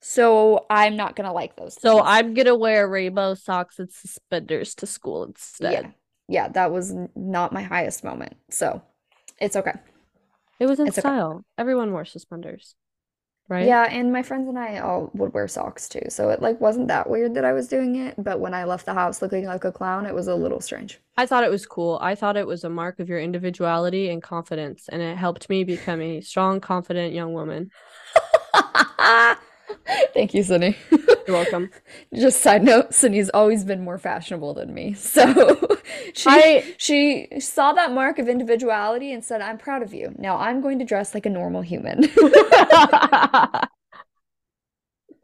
So I'm not gonna like those So things. I'm gonna wear rainbow socks and suspenders to school instead. yeah, yeah, that was not my highest moment. So it's okay. It was in It's okay. style. Everyone wore suspenders, right? Yeah, and my friends and I all would wear socks too. So it like wasn't that weird that I was doing it, but when I left the house looking like a clown, it was a little strange. I thought it was cool. I thought it was a mark of your individuality and confidence, and it helped me become a strong, confident young woman. Thank you, Sunny. You're welcome. Just side note, Sunny's always been more fashionable than me. So she I she saw that mark of individuality and said, I'm proud of you. Now I'm going to dress like a normal human. I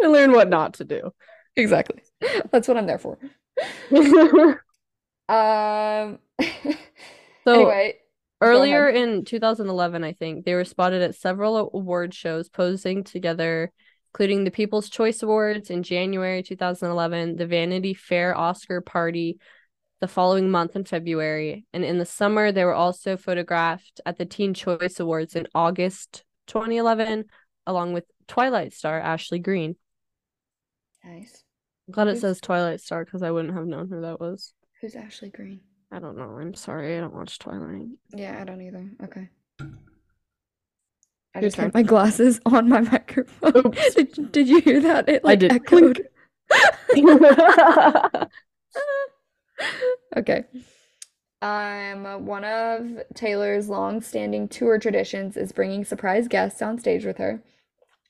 learned what not to do. Exactly. That's what I'm there for. Um So anyway, earlier in 2011, I think they were spotted at several award shows posing together, including the People's Choice Awards in January 2011, the Vanity Fair Oscar party the following month in February, and in the summer they were also photographed at the Teen Choice Awards in August 2011, along with Twilight star Ashley Greene. nice. I'm glad it says Twilight star because I wouldn't have known who that was. Who's Ashley Greene? I don't know. I'm sorry. I don't watch Twilight. Yeah, I don't either. Okay. I Your just turn. had my glasses on my microphone. Did, did you hear that? It I like did. echoed. Okay. Um, one of Taylor's long-standing tour traditions is bringing surprise guests on stage with her.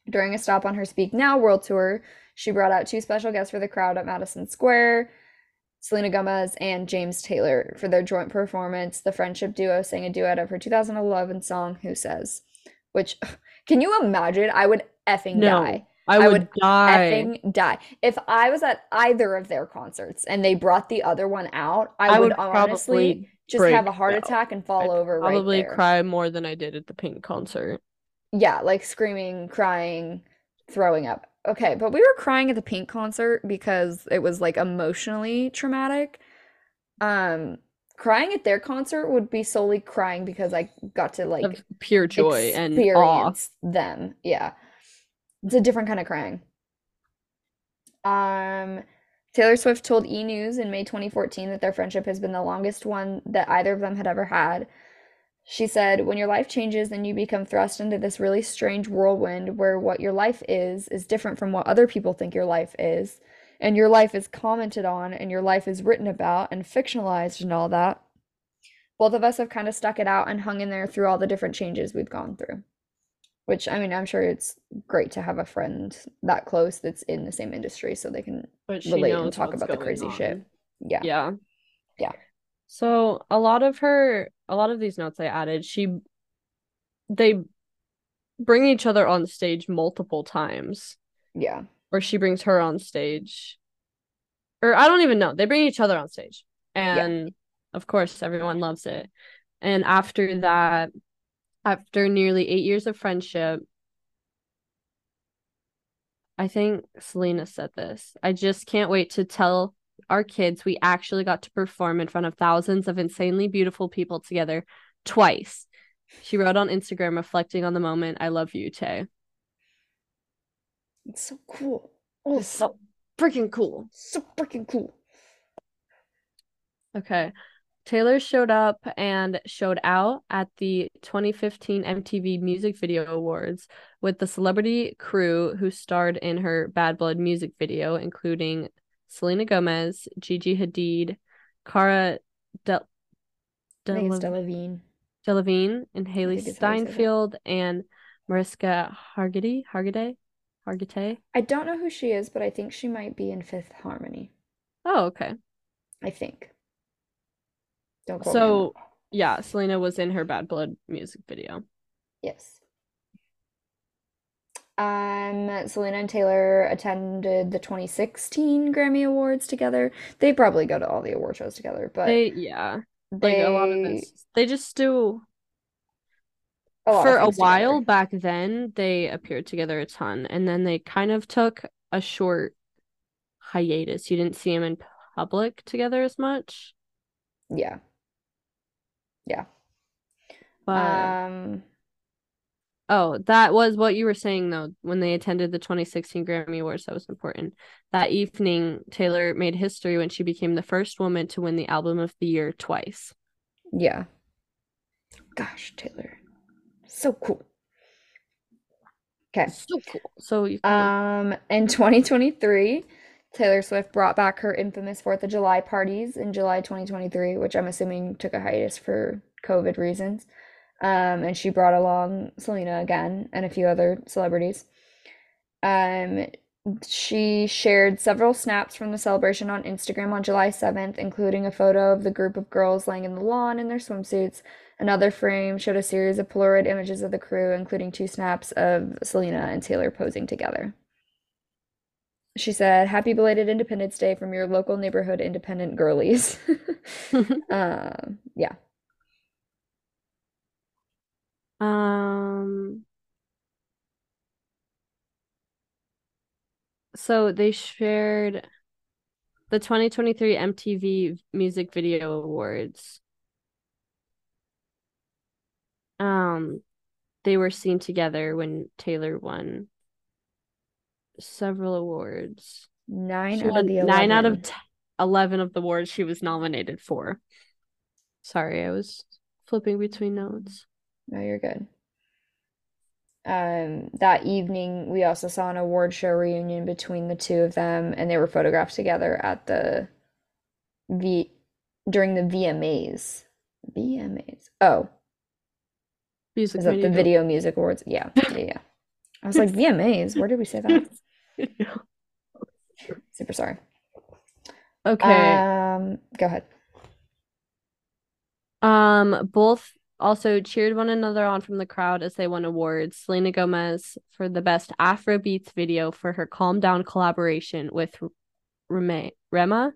During a stop on her Speak Now World Tour, she brought out two special guests for the crowd at Madison Square, Selena Gomez and James Taylor. For their joint performance, the friendship duo sang a duet of her 2011 song Who Says, which can you imagine? I would effing No. die I I would, would die. effing die. If I was at either of their concerts and they brought the other one out, I, I would, would honestly probably just have a heart down. attack and fall I'd over right probably there. cry more than I did at the Pink concert. Yeah, like screaming, crying, throwing up. Okay, but we were crying at the Pink concert because it was like emotionally traumatic. Um, crying at their concert would be solely crying because I got to like of pure joy and awe. them. Yeah. It's a different kind of crying. Um, Taylor Swift told E! News in May 2014 that their friendship has been the longest one that either of them had ever had. She said, When your life changes and you become thrust into this really strange whirlwind where what your life is is different from what other people think your life is, and your life is commented on and your life is written about and fictionalized and all that, both of us have kind of stuck it out and hung in there through all the different changes we've gone through. Which, I mean, I'm sure it's great to have a friend that close that's in the same industry so they can relate and talk about the crazy shit. Yeah. Yeah. Yeah. So a lot of her, a lot of these notes I added, she, they bring each other on stage multiple times, Yeah. Or she brings her on stage, or I don't even know. They bring each other on stage, and of course everyone loves it. And after that, after nearly eight years of friendship, I think Selena said this. I just can't wait to tell our kids we actually got to perform in front of thousands of insanely beautiful people together twice. She wrote on Instagram reflecting on the moment. I love you, Tay. It's so cool. Oh, It's so freaking cool. so freaking cool. Okay. Taylor showed up and showed out at the 2015 MTV Music Video Awards with the celebrity crew who starred in her Bad Blood music video, including Selena Gomez, Gigi Hadid, Cara Del think Delevingne. Delevingne. Delavine and Hailee think is how you say that. Steinfeld and Mariska Hargitay. Hargitay? Hargitay? I don't know who she is, but I think she might be in Fifth Harmony. Oh, okay. I think. Don't quote So, that. yeah, Selena was in her Bad Blood music video. Yes. Um, Selena and Taylor attended the 2016 Grammy Awards together. They probably go to all the award shows together, but They, yeah, like a lot of they this, they just do. Of For a while together. back then, they appeared together a ton, and then they kind of took a short hiatus. You didn't see them in public together as much, Yeah. Yeah. but Um, oh, that was what you were saying though. When they attended the 2016 Grammy Awards, that was important. That evening, Taylor made history when she became the first woman to win the Album of the Year twice. yeah. Gosh, Taylor. So cool. Okay. So cool. So you Um, in 2023, Taylor Swift brought back her infamous Fourth of July parties in July 2023, which I'm assuming took a hiatus for COVID reasons. Um, and she brought along Selena again and a few other celebrities. Um, she shared several snaps from the celebration on Instagram on July 7th, including a photo of the group of girls laying in the lawn in their swimsuits. Another frame showed a series of Polaroid images of the crew, including two snaps of Selena and Taylor posing together. She said, Happy belated Independence Day from your local neighborhood independent girlies. Um, yeah. Um, so they shared the 2023 MTV Music Video Awards. Um, they were seen together when Taylor won several awards. Nine She out of the nine out of 11. t 11 of the awards she was nominated for. Sorry, I was flipping between notes. No, you're good. Um, that evening, we also saw an award show reunion between the two of them, and they were photographed together at the V during the VMAs. VMAs. Oh, Music is that the video. Video Music Awards? Yeah, yeah, yeah. I was like, VMAs, where did we say that? Super sorry. Okay. Um, go ahead. Um, both also cheered one another on from the crowd as they won awards. Selena Gomez for the best Afrobeats video for her Calm Down collaboration with Rema, Rema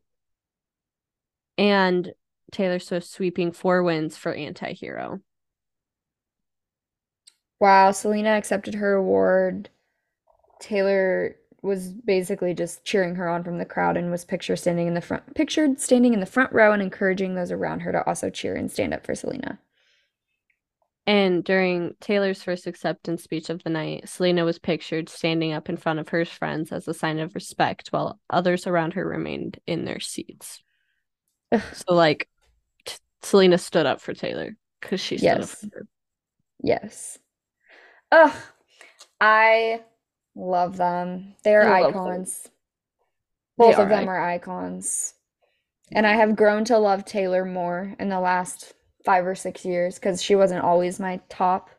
and Taylor Swift sweeping four wins for Anti-Hero. Wow, Selena accepted her award. Taylor was basically just cheering her on from the crowd and was pictured standing in the front pictured standing in the front row and encouraging those around her to also cheer and stand up for Selena. And during Taylor's first acceptance speech of the night, Selena was pictured standing up in front of her friends as a sign of respect while others around her remained in their seats. Ugh. So, like, t- Selena stood up for Taylor because she stood up for her. Yes. Ugh, I love them. They're I love them. icons. They Both of are them are icons. And I have grown to love Taylor more in the last five or six years because she wasn't always my top.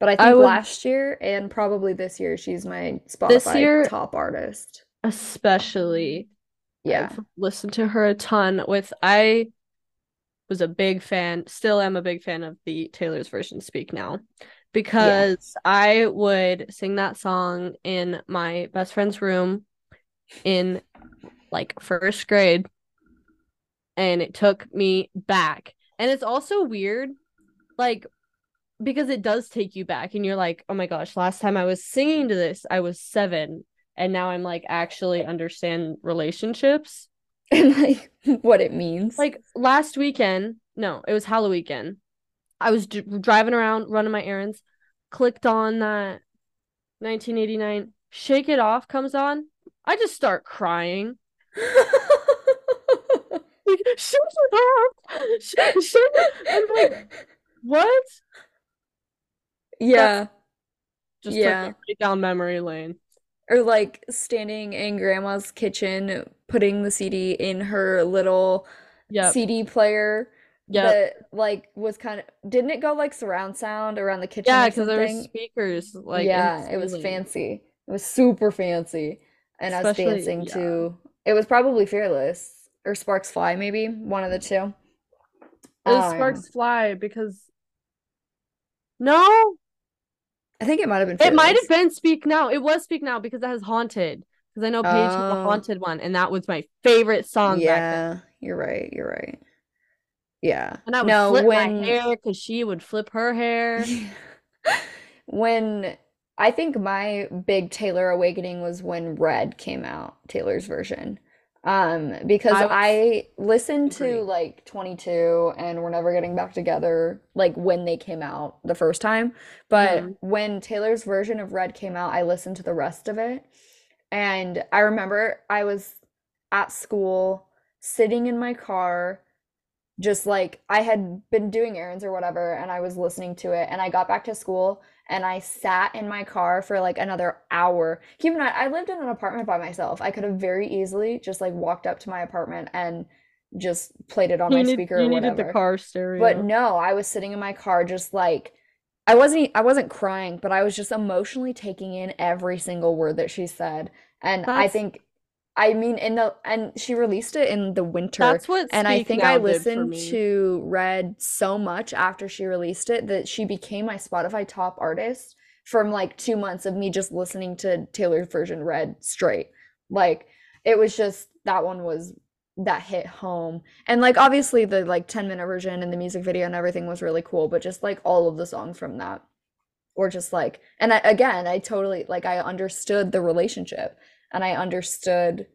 But I think would- last year and probably this year, she's my Spotify year- top artist. Especially, Yeah. I've listened to her a ton. With I was a big fan, still am a big fan of the Taylor's version "Speak Now," because I would sing that song in my best friend's room in like first grade, and it took me back. And it's also weird, like because it does take you back, and you're like, oh my gosh, last time I was singing to this, I was seven, and now I'm like actually understand relationships. And like what it means. Like last weekend, no, it was Halloween weekend. I was d- driving around running my errands, clicked on that 1989 Shake It Off comes on. I just start crying. Like, shake it off. Shake, shake it. I'm like, what? Yeah. Just Yeah. took me right down memory lane. Or like standing in grandma's kitchen, putting the CD in her little Yep. CD player Yeah, that like was kind of didn't it go like surround sound around the kitchen yeah, because there were speakers like yeah, it was fancy. It was super fancy. And I was dancing yeah. to it was probably Fearless or Sparks Fly, maybe one of the two. It was Um, Sparks Fly because no, I think it might have been it might have been Speak Now. It was Speak Now because that has Haunted. Because I know Paige was the Oh. Haunted one, and that was my favorite song. Yeah, you're right. You're right. Yeah. And I would no, flip when my hair because she would flip her hair. when I think my big Taylor awakening was when Red came out, Taylor's version. Um, because I I listened to like 22 and We're Never Getting Back Together, like when they came out the first time. But Mhm. when Taylor's version of Red came out, I listened to the rest of it. And I remember I was at school, sitting in my car, just like I had been doing errands or whatever, and I was listening to it. And I got back to school and I sat in my car for like another hour. Keep in mind, I lived in an apartment by myself. I could have very easily just like walked up to my apartment and just played it on You my need- speaker you or needed whatever. the car stereo. But no, I was sitting in my car just like I wasn't I wasn't crying, but I was just emotionally taking in every single word that she said. And I think I mean in the and she released it in the winter. That's what And I think I listened to Red so much after she released it that she became my Spotify top artist from like two months of me just listening to Taylor's version Red straight. Like it was just that one was that hit home. And like obviously the like 10 minute version and the music video and everything was really cool, but just like all of the songs from that were just like and I, again, I totally like I understood the relationship and I understood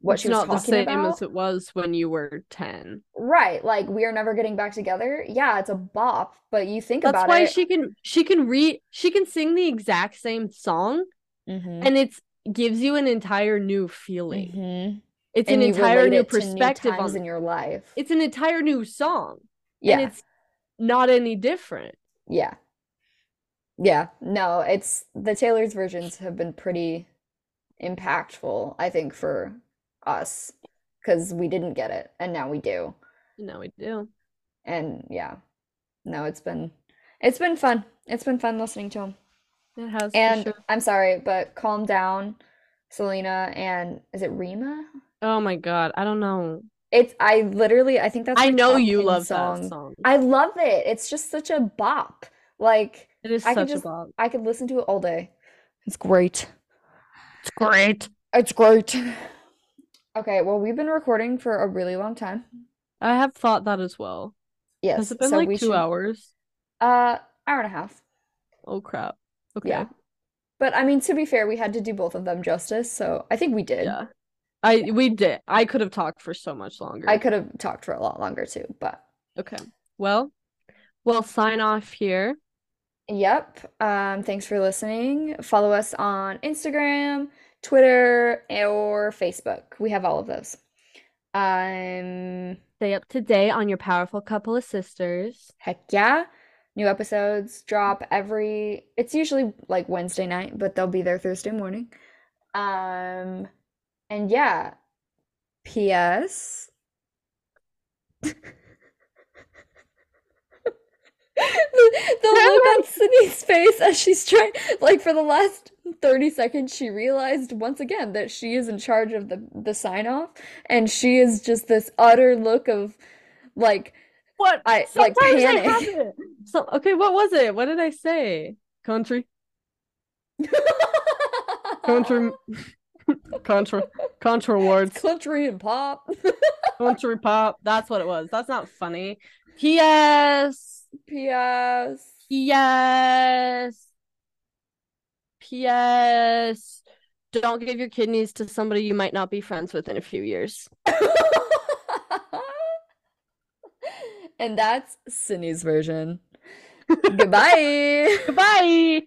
what It's she was not the same about. as it was when you were 10. Right, like we are never getting back together. Yeah, it's a bop, but you think about it. That's about why it. she can she can read she can sing the exact same song Mhm, and it's gives you an entire new feeling. mhm. It's And an entire new it to new perspective on in your life. it's an entire new song. Yeah, And it's not any different. yeah, yeah. No, it's the Taylor's versions have been pretty impactful, I think, for us because we didn't get it and now we do. now we do. And yeah, no, it's been it's been fun. It's been fun listening to them. It has And sure. I'm sorry, but calm down, Selena, and is it Rima? Oh my god, I don't know. It's I literally I think that's I know you love song. that song. I love it. It's just such a bop. Like It is I could such just a bop. I could listen to it all day. It's great. It's great. It's great. Okay, well we've been recording for a really long time. I have thought that as well. Yes, Has it been so like two should hours? uh hour and a half. Oh crap. Okay. Yeah. But I mean to be fair, we had to do both of them justice, so I think we did. Yeah. I we did. I could have talked for so much longer. I could have talked for a lot longer too, but Okay. Well, we'll sign off here. Yep. Um, thanks for listening. Follow us on Instagram, Twitter, or Facebook. We have all of those. Um, Stay up to date on your powerful couple of sisters. heck yeah. New episodes drop every it's usually like Wednesday night, but they'll be there Thursday morning. Um, and yeah. P.S. the, the look on Sydney's face as she's trying, like for the last 30 seconds, she realized once again that she is in charge of the, the sign off, and she is just this utter look of like, What? I like Sometimes I panic. have. So okay, what was it? What did I say? Country, country, country, country words, country and pop. country pop. That's what it was. That's not funny. P.S. P.S. Yes. P.S. Don't give your kidneys to somebody you might not be friends with in a few years. and that's Sydney's version. Goodbye. Goodbye.